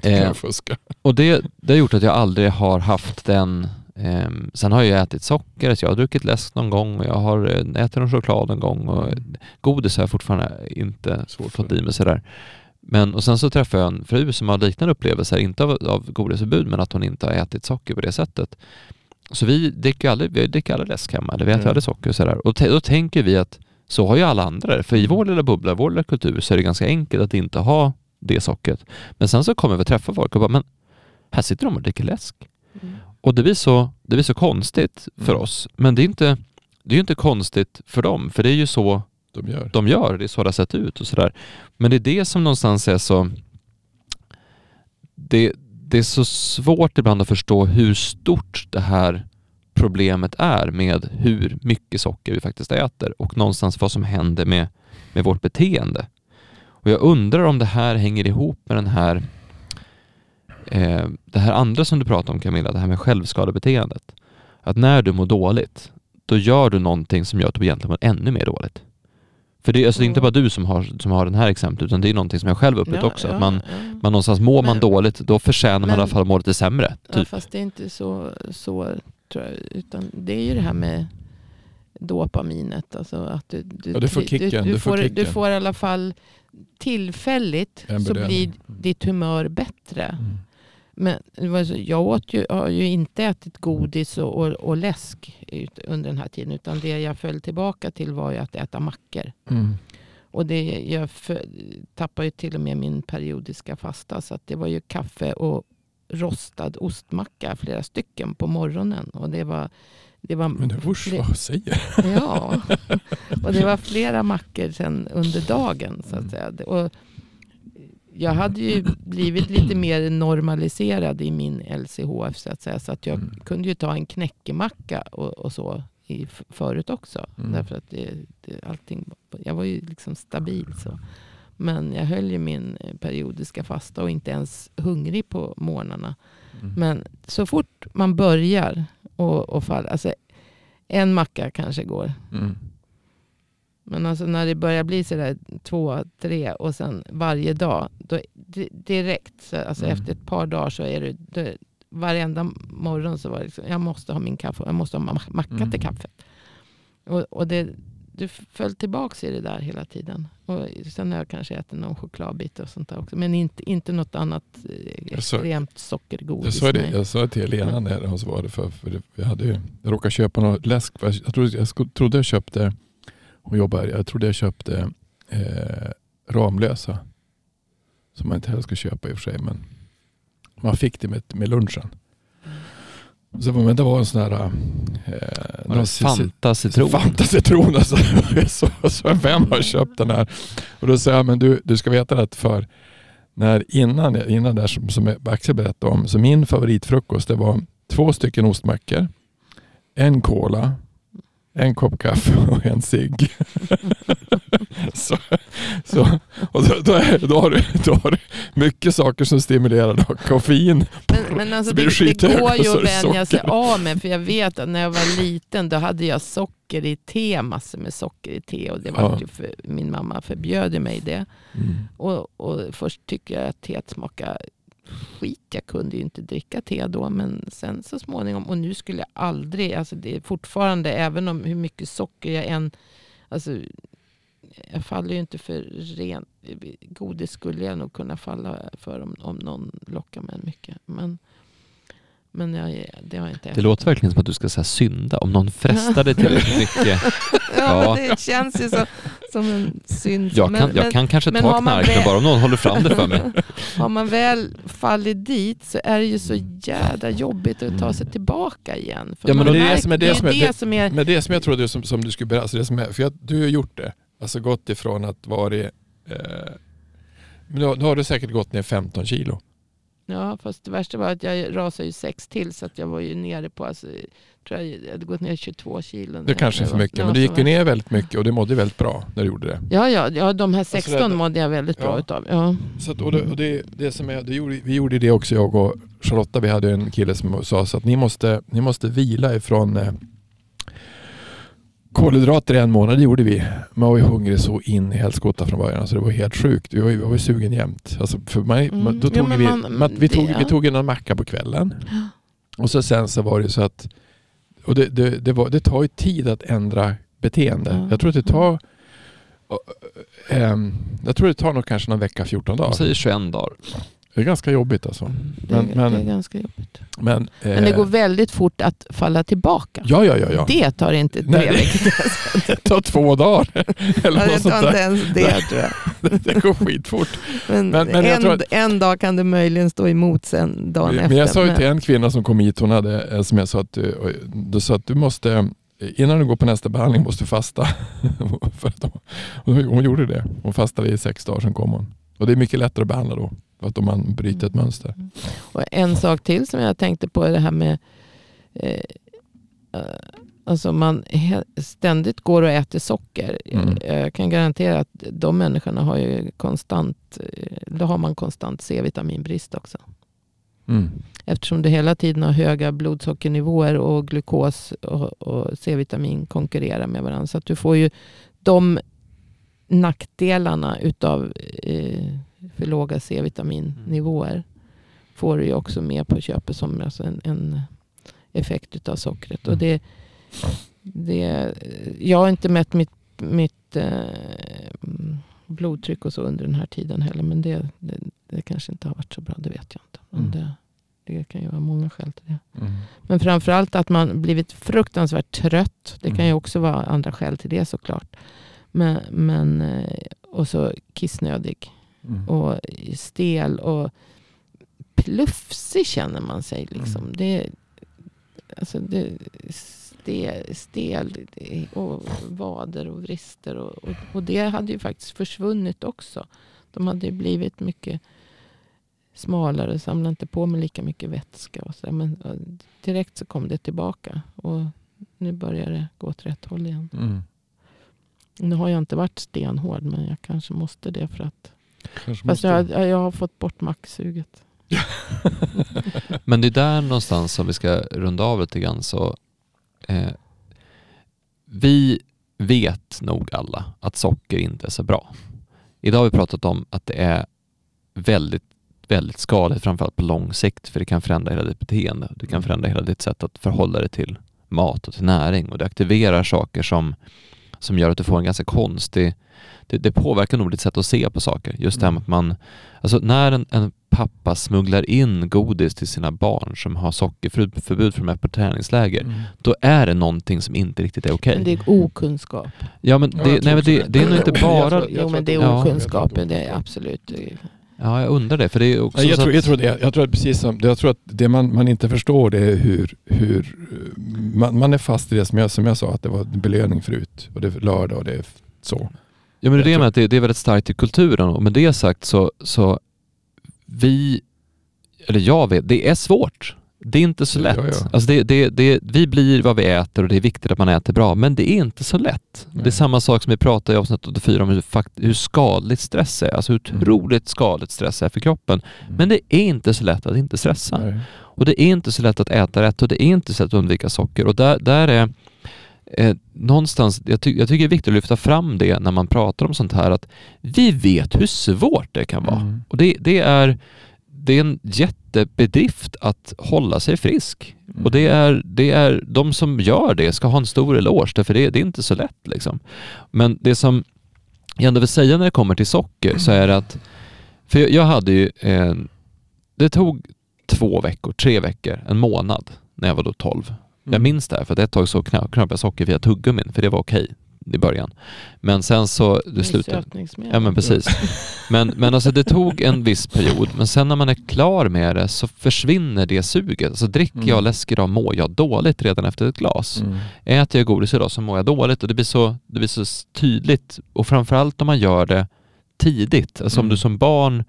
Jag Eh, fuska. Och det, det har gjort att jag aldrig har haft den ehm, sen har jag ätit socker, så jag har druckit läsk någon gång och jag har eh, ätit någon choklad någon gång och godis har jag fortfarande inte Svårt fått i mig sådär. Men och sen så träffade jag en fru som har liknande upplevelser, inte av, av godisförbud men att hon inte har ätit socker på det sättet. Så vi dricker aldrig, vi dricker aldrig läsk hemma, eller vi äter Mm. aldrig socker och sådär. Och då tänker vi att så har ju alla andra det, för i vår lilla bubbla, vår lilla kultur så är det ganska enkelt att inte ha det sockret. Men sen så kommer vi att träffa folk och bara, men här sitter de och dricker läsk. Mm. Och det blir så, det blir så konstigt för Mm. oss. Men det är inte, det är ju inte konstigt för dem, för det är ju så De gör. de gör, det är så det har sett ut och sådär. Men det är det som någonstans är så... Det, det är så svårt ibland att förstå hur stort det här problemet är med hur mycket socker vi faktiskt äter och någonstans vad som händer med, med vårt beteende. Och jag undrar om det här hänger ihop med den här eh, det här andra som du pratade om Camilla, det här med självskadebeteendet. Att när du mår dåligt, då gör du någonting som gör att du egentligen mår ännu mer dåligt. För det är alltså inte Ja. bara du som har, som har den här exemplet, utan det är någonting som jag själv upplevt också. att man, ja. man någonstans mår man Men- dåligt, då förtjänar man Men- i alla fall att må lite sämre. Ja, Typ. fast det är inte så, så tror jag. Utan det är ju det här med dopaminet. Alltså att du, du, Ja, du får du- kicken, Du, du får får, kicken. du får i alla fall tillfälligt så blir ditt humör bättre. Mm. Men jag åt ju, har ju inte ätit godis och, och, och läsk under den här tiden. Utan det jag föll tillbaka till var ju att äta mackor. Mm. Och det, jag tappade ju till och med min periodiska fasta. Så det var ju kaffe och rostad ostmacka, flera stycken på morgonen. Och det var, det var, Men usch, vad säger ja. och det var flera mackor sen under dagen. Så att säga. Och jag hade ju blivit lite mer normaliserad i min LCHF så att säga. Så att jag Mm. kunde ju ta en knäckemacka och, och så i, förut också. Mm. Därför att det, det, allting, jag var ju liksom stabil. Så. Men jag höll ju min eh, periodiska fasta och inte ens hungrig på morgnarna. Mm. Men så fort man börjar och, och falla, alltså en macka kanske går. Men alltså när det börjar bli sådär två, tre och sen varje dag. Då, di- direkt, så, alltså Mm. efter ett par dagar så är det, det varenda morgon så var det liksom, jag måste ha min kaffe, jag måste ha ma- macka Mm. till kaffet. Och, och det, du föll tillbaka i det där hela tiden. Och sen har jag kanske ätit någon chokladbit och sånt där också. Men inte, inte något annat eh, Jag extremt Jag sockergodis. sa, det, jag sa till Lena när hon svarade för, för jag, hade ju, jag råkade köpa någon läsk. Jag, jag, trodde, jag trodde jag köpte, jobbar här, jag trodde jag köpte eh, Ramlösa. Som man inte heller ska köpa i och för sig. Men man fick det med, med lunchen. Så, men det var en sån här... Eh, det någon Fanta citron? Fanta citron alltså. så, så vem har köpt den här? Och då säger jag, men du, du ska veta att för när innan, innan där som, som Axel berättade om, så min favoritfrukost det var två stycken ostmackor, en cola, en kopp kaffe och en cigg. så, så, och då, då, är, då, har du, då har du mycket saker som stimulerar då. Koffein, Men, men alltså Så det, det går ju att vänja sig av med. För jag vet att när jag var liten då hade jag socker i te, massor med socker i te. Och det var Ja. för, min mamma förbjöd mig det. mm. Och, och först tycker jag att teet smakade skit. Jag kunde ju inte dricka te då. Men sen så småningom, och nu skulle jag aldrig, alltså det är fortfarande, även om hur mycket socker jag än, alltså jag faller ju inte för rent godis skulle jag nog kunna falla för om, om någon lockar mig mycket. Men, men jag, det har jag inte Det låter verkligen som att du ska säga synda. Om någon frestar dig tillräckligt mycket. ja, Ja. det känns ju så, som en synd. Jag kan, men, jag kan kanske men ta knark, väl- bara om någon håller fram det för mig. Har man väl fallit dit så är det ju så jävla jobbigt att ta sig tillbaka igen. För Ja, men man det är det som är- det det, som är- är det som är... Men det som jag trodde som, som du skulle berätta, alltså det som är, för jag, du har gjort det. Alltså gått ifrån att vara eh, men då, då har du säkert gått ner 15 kilo. Ja, fast det värsta var att jag rasade ju sex till så att jag var ju nere på, alltså, tror jag, jag hade gått ner 22 kilo. Det kanske är för mycket, men du gick ju ner väldigt mycket och du mådde väldigt bra när du gjorde det. Ja, ja, ja, de här 16 Alltså det- mådde jag väldigt bra Ja. utav. Ja. Så att, och det, och det, det som är, det gjorde, vi gjorde det också jag och Charlotta. Vi hade en kille som sa så att ni måste, ni måste vila ifrån eh, kolhydrater i en månad. Det gjorde vi. Man var ju hungrig så in i helskotta från början. Alltså det var helt sjukt. Vi var, ju- vi var ju sugen jämt. Alltså för Mm. då tog vi, man- man, vi, tog, det- vi tog en macka på kvällen. Och så sen så var det så att och det, det, det, var, det tar ju tid att ändra beteende. Ja. Jag tror att det tar och, ehm, jag tror det tar nog kanske någon vecka, 14 De dagar. säger 21 dagar. Det är ganska jobbigt alltså. Det, Men- men- det är ganska jobbigt. Men, Men det eh, går väldigt fort att falla tillbaka. Ja, ja, ja. ja. Det tar inte Nej, tre det- veckor. Det tar två dagar. Eller Ja, det tar inte ens det tror jag. Det går skitfort. Men, Men- men en, att- en dag kan det möjligen stå emot sen dagen Men efter. jag sa ju till en kvinna som kom hit, hon hade, eh, som jag sa att du, och du sa att du måste, eh, innan du går på nästa behandling måste du fasta. Hon gjorde det. Hon fastade i sex dagar, sen kom hon. Och det är mycket lättare att behandla då. För att om man bryter ett mönster. Och en sak till som jag tänkte på är det här med eh, eh, Alltså man ständigt går och äter socker. Mm. Jag kan garantera att de människorna har ju konstant, eh, då har man konstant C-vitaminbrist också. Mm. Eftersom du hela tiden har höga blodsockernivåer och glukos och, och C-vitamin konkurrerar med varandra. Så att du får ju de nackdelarna utav eh, för låga C-vitaminnivåer. Får du ju också med på köpet som alltså en, en effekt utav sockret. Och det, det, jag har inte mätt mitt, mitt eh, mm, blodtryck och så under den här tiden heller. Men det, det, det kanske inte har varit så bra, det vet jag inte. Men Mm. det, det kan ju vara många skäl till det. Mm. Men framförallt att man blivit fruktansvärt trött. Det kan Mm. ju också vara andra skäl till det såklart. Men, men, eh, och så kissnödig Mm. och stel och plufsig känner man sig. Liksom. Mm. Det, alltså det, stel, stel och vader och vrister. Och, och, och det hade ju faktiskt försvunnit också. De hade ju blivit mycket smalare samlade inte på med lika mycket vätska. Och så. Men direkt så kom det tillbaka. Och nu börjar det gå åt rätt håll igen. Mm. Nu har jag inte varit stenhård men jag kanske måste det för att Kanske Fast måste- jag, jag har fått bort macksuget. Men det är där någonstans som vi ska runda av lite grann. Så, eh, vi vet nog alla att socker inte är så bra. Idag har vi pratat om att det är väldigt, väldigt skadligt, framförallt på lång sikt, för det kan förändra hela ditt beteende. Det kan förändra hela ditt sätt att förhålla dig till mat och till näring och det aktiverar saker som, som gör att du får en ganska konstig det, det påverkar nog ditt sätt att se på saker. Just det här med att man, alltså när en, en pappa smugglar in godis till sina barn som har sockerförbud för de är på träningsläger, Mm. då är det någonting som inte riktigt är okej. Men det är okunskap. Ja men, Ja, det, jag nej, men det, det. är nog inte bara... Jo men det är Ja. okunskap, det är absolut. Ja, jag undrar det, för det är också Nej, jag, tror, att, jag, tror det, jag tror att precis som, jag tror att det man, man inte förstår det är hur, hur man, man är fast i det som jag, som jag sa att det var belöning förut och det är lördag och det är så. Ja men det är med att det, det är väldigt starkt i kulturen och med det sagt så, så vi, eller jag vet, det är svårt. Det är inte så Ja, lätt. ja. Alltså det, det, det, vi blir vad vi äter och det är viktigt att man äter bra, men det är inte så lätt. Det är Nej. samma sak som vi pratade i avsnitt 84 om hur, hur skadligt stress är. Alltså hur Mm. otroligt skadligt stress är för kroppen. Men det är inte så lätt att inte stressa. Nej. Och det är inte så lätt att äta rätt och det är inte så lätt att undvika socker. Och där, där är eh, någonstans, jag, ty, jag tycker det är viktigt att lyfta fram det när man pratar om sånt här, att vi vet hur svårt det kan vara. Mm. Och det, det, är, det är en jättebedrift att hålla sig frisk. Mm. Och det är, det är, de som gör det ska ha en stor eloge, därför det, det är inte så lätt. Liksom. Men det som jag ändå vill säga när det kommer till socker så är att, för jag, jag hade ju, eh, det tog två veckor, tre veckor, en månad när jag var då 12. Jag Mm. minns det här för att ett tag så knö- knöp jag socker via tuggummin för det var okej i början. Men sen så, det slutade. Ja men precis. Men, men alltså det tog en viss period, men sen när man är klar med det så försvinner det suget. Alltså dricker jag Mm. läsk idag mår jag dåligt redan efter ett glas. Mm. Äter jag godis idag så mår jag dåligt och det blir så, det blir så tydligt. Och framförallt om man gör det tidigt. Alltså om Mm. du som barn,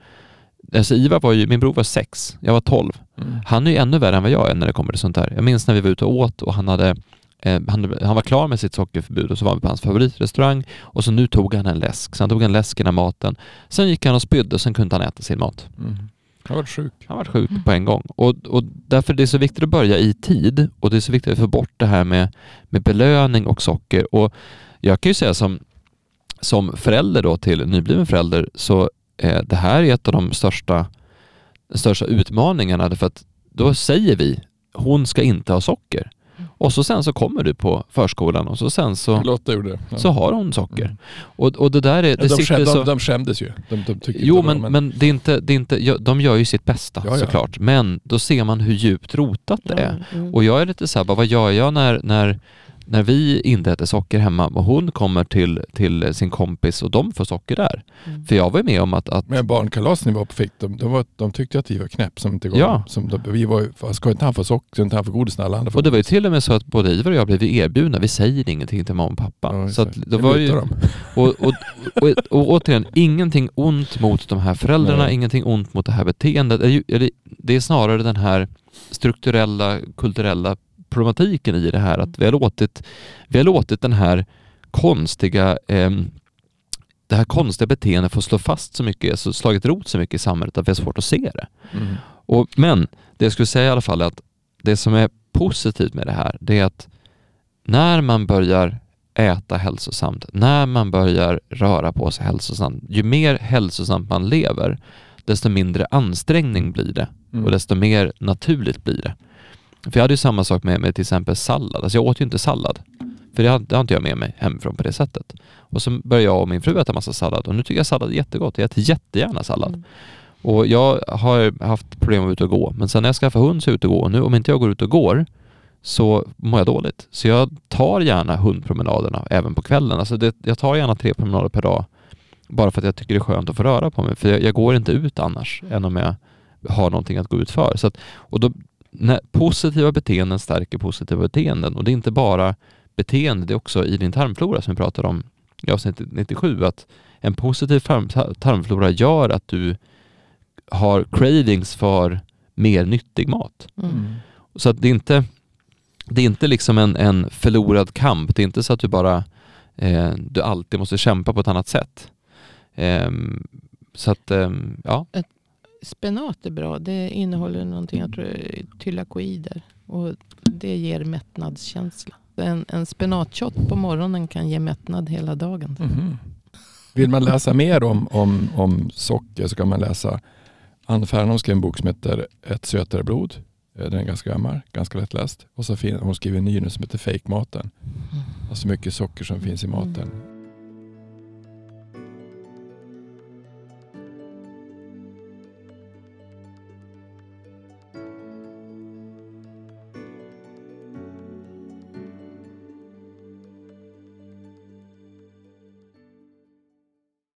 alltså Ivar var ju, min bror var sex, jag var tolv. Mm. Han är ju ännu värre än vad jag är när det kommer till sånt där. Jag minns när vi var ute och åt och han hade han, han var klar med sitt sockerförbud och så var vi på hans favoritrestaurang och så nu tog han en läsk. Så han tog en läsk innan maten. Sen gick han och spydde och sen kunde han äta sin mat. Mm. Har varit sjuk. Han var sjuk på en gång. Och, och därför är det så viktigt att börja i tid och det är så viktigt att få bort det här med, med belöning och socker. Och jag kan ju säga som, som förälder då till nybliven förälder så eh, det här är ett av de största, största utmaningarna därför att då säger vi hon ska inte ha socker. Och så sen så kommer du på förskolan och så sen så, Lotta gjorde det. Ja. så har hon socker. Mm. Och, och det där är, det de, skäm, så... de, de skämdes ju. De, de Jo, men, var- men det är inte, det är inte, de gör ju sitt bästa Ja, ja. såklart. Men då ser man hur djupt rotat det är. Mm. Och jag är lite såhär, bara, vad gör jag när, när, när vi inte äter socker hemma och hon kommer till, till sin kompis och de får socker där? Mm. För jag var ju med om att, att Men barnkalasen vi var på fick, de, de, var, de tyckte att vi var knäpp som inte gav. Ja. Som de, vi var, ju- ska inte han få socker, ska inte han få godis när alla andra får och det var ju till och med så att både Ivar och jag blev erbjudna, vi säger ingenting till mamma och pappa. Ja, så att det Det var ju, de. och, och, och, och återigen, ingenting ont mot de här föräldrarna, Nej. ingenting ont mot det här beteendet. Det är ju- eller Det är snarare den här strukturella, kulturella problematiken i det här att vi har låtit, vi har låtit den här konstiga ehm, det här konstiga beteendet få slå fast så mycket, så slagit rot så mycket i samhället att vi har svårt att se det. Mm. Och, men det jag skulle säga i alla fall är att det som är positivt med det här, det är att när man börjar äta hälsosamt, när man börjar röra på sig hälsosamt, ju mer hälsosamt man lever, desto mindre ansträngning blir det Mm. och desto mer naturligt blir det. För jag hade ju samma sak med, med till exempel sallad. Alltså jag åt ju inte sallad. För det har, det har inte jag med mig hemifrån på det sättet. Och så började jag och min fru äta massa sallad och nu tycker jag sallad är jättegott. Jag äter jättegärna sallad. Mm. Och jag har haft problem att ut och gå. Men sen när jag skaffade hund så är jag ute och går. Och nu om inte jag går ut och går så mår jag dåligt. Så jag tar gärna hundpromenaderna även på kvällen. Alltså det, jag tar gärna tre promenader per dag. Bara för att jag tycker det är skönt att få röra på mig. För jag, jag går inte ut annars än om jag har någonting att gå ut för. Så att, och då, när positiva beteenden stärker positiva beteenden. Och det är inte bara beteende, det är också i din tarmflora som vi pratade om i avsnitt 97. Att en positiv tarm, tarmflora gör att du har cravings för mer nyttig mat. Mm. Mm. Så att det är inte, det är inte liksom en, en förlorad kamp. Det är inte så att du bara eh, du alltid måste kämpa på ett annat sätt. Ehm, så att, ehm, ja. Spenat är bra. Det innehåller någonting, jag tror tylakoider. Och det ger mättnadskänsla. En, en spenatshot på morgonen kan ge mättnad hela dagen. Mhm. Vill man läsa mer om, om, om socker så kan man läsa Ann Fernholm skrev en bok som heter Ett sötare blod. Eh, Den är ganska gammal, ganska lättläst. Och så fin- hon skriver en ny nu som heter Fake-maten. Alltså mycket socker som finns i maten.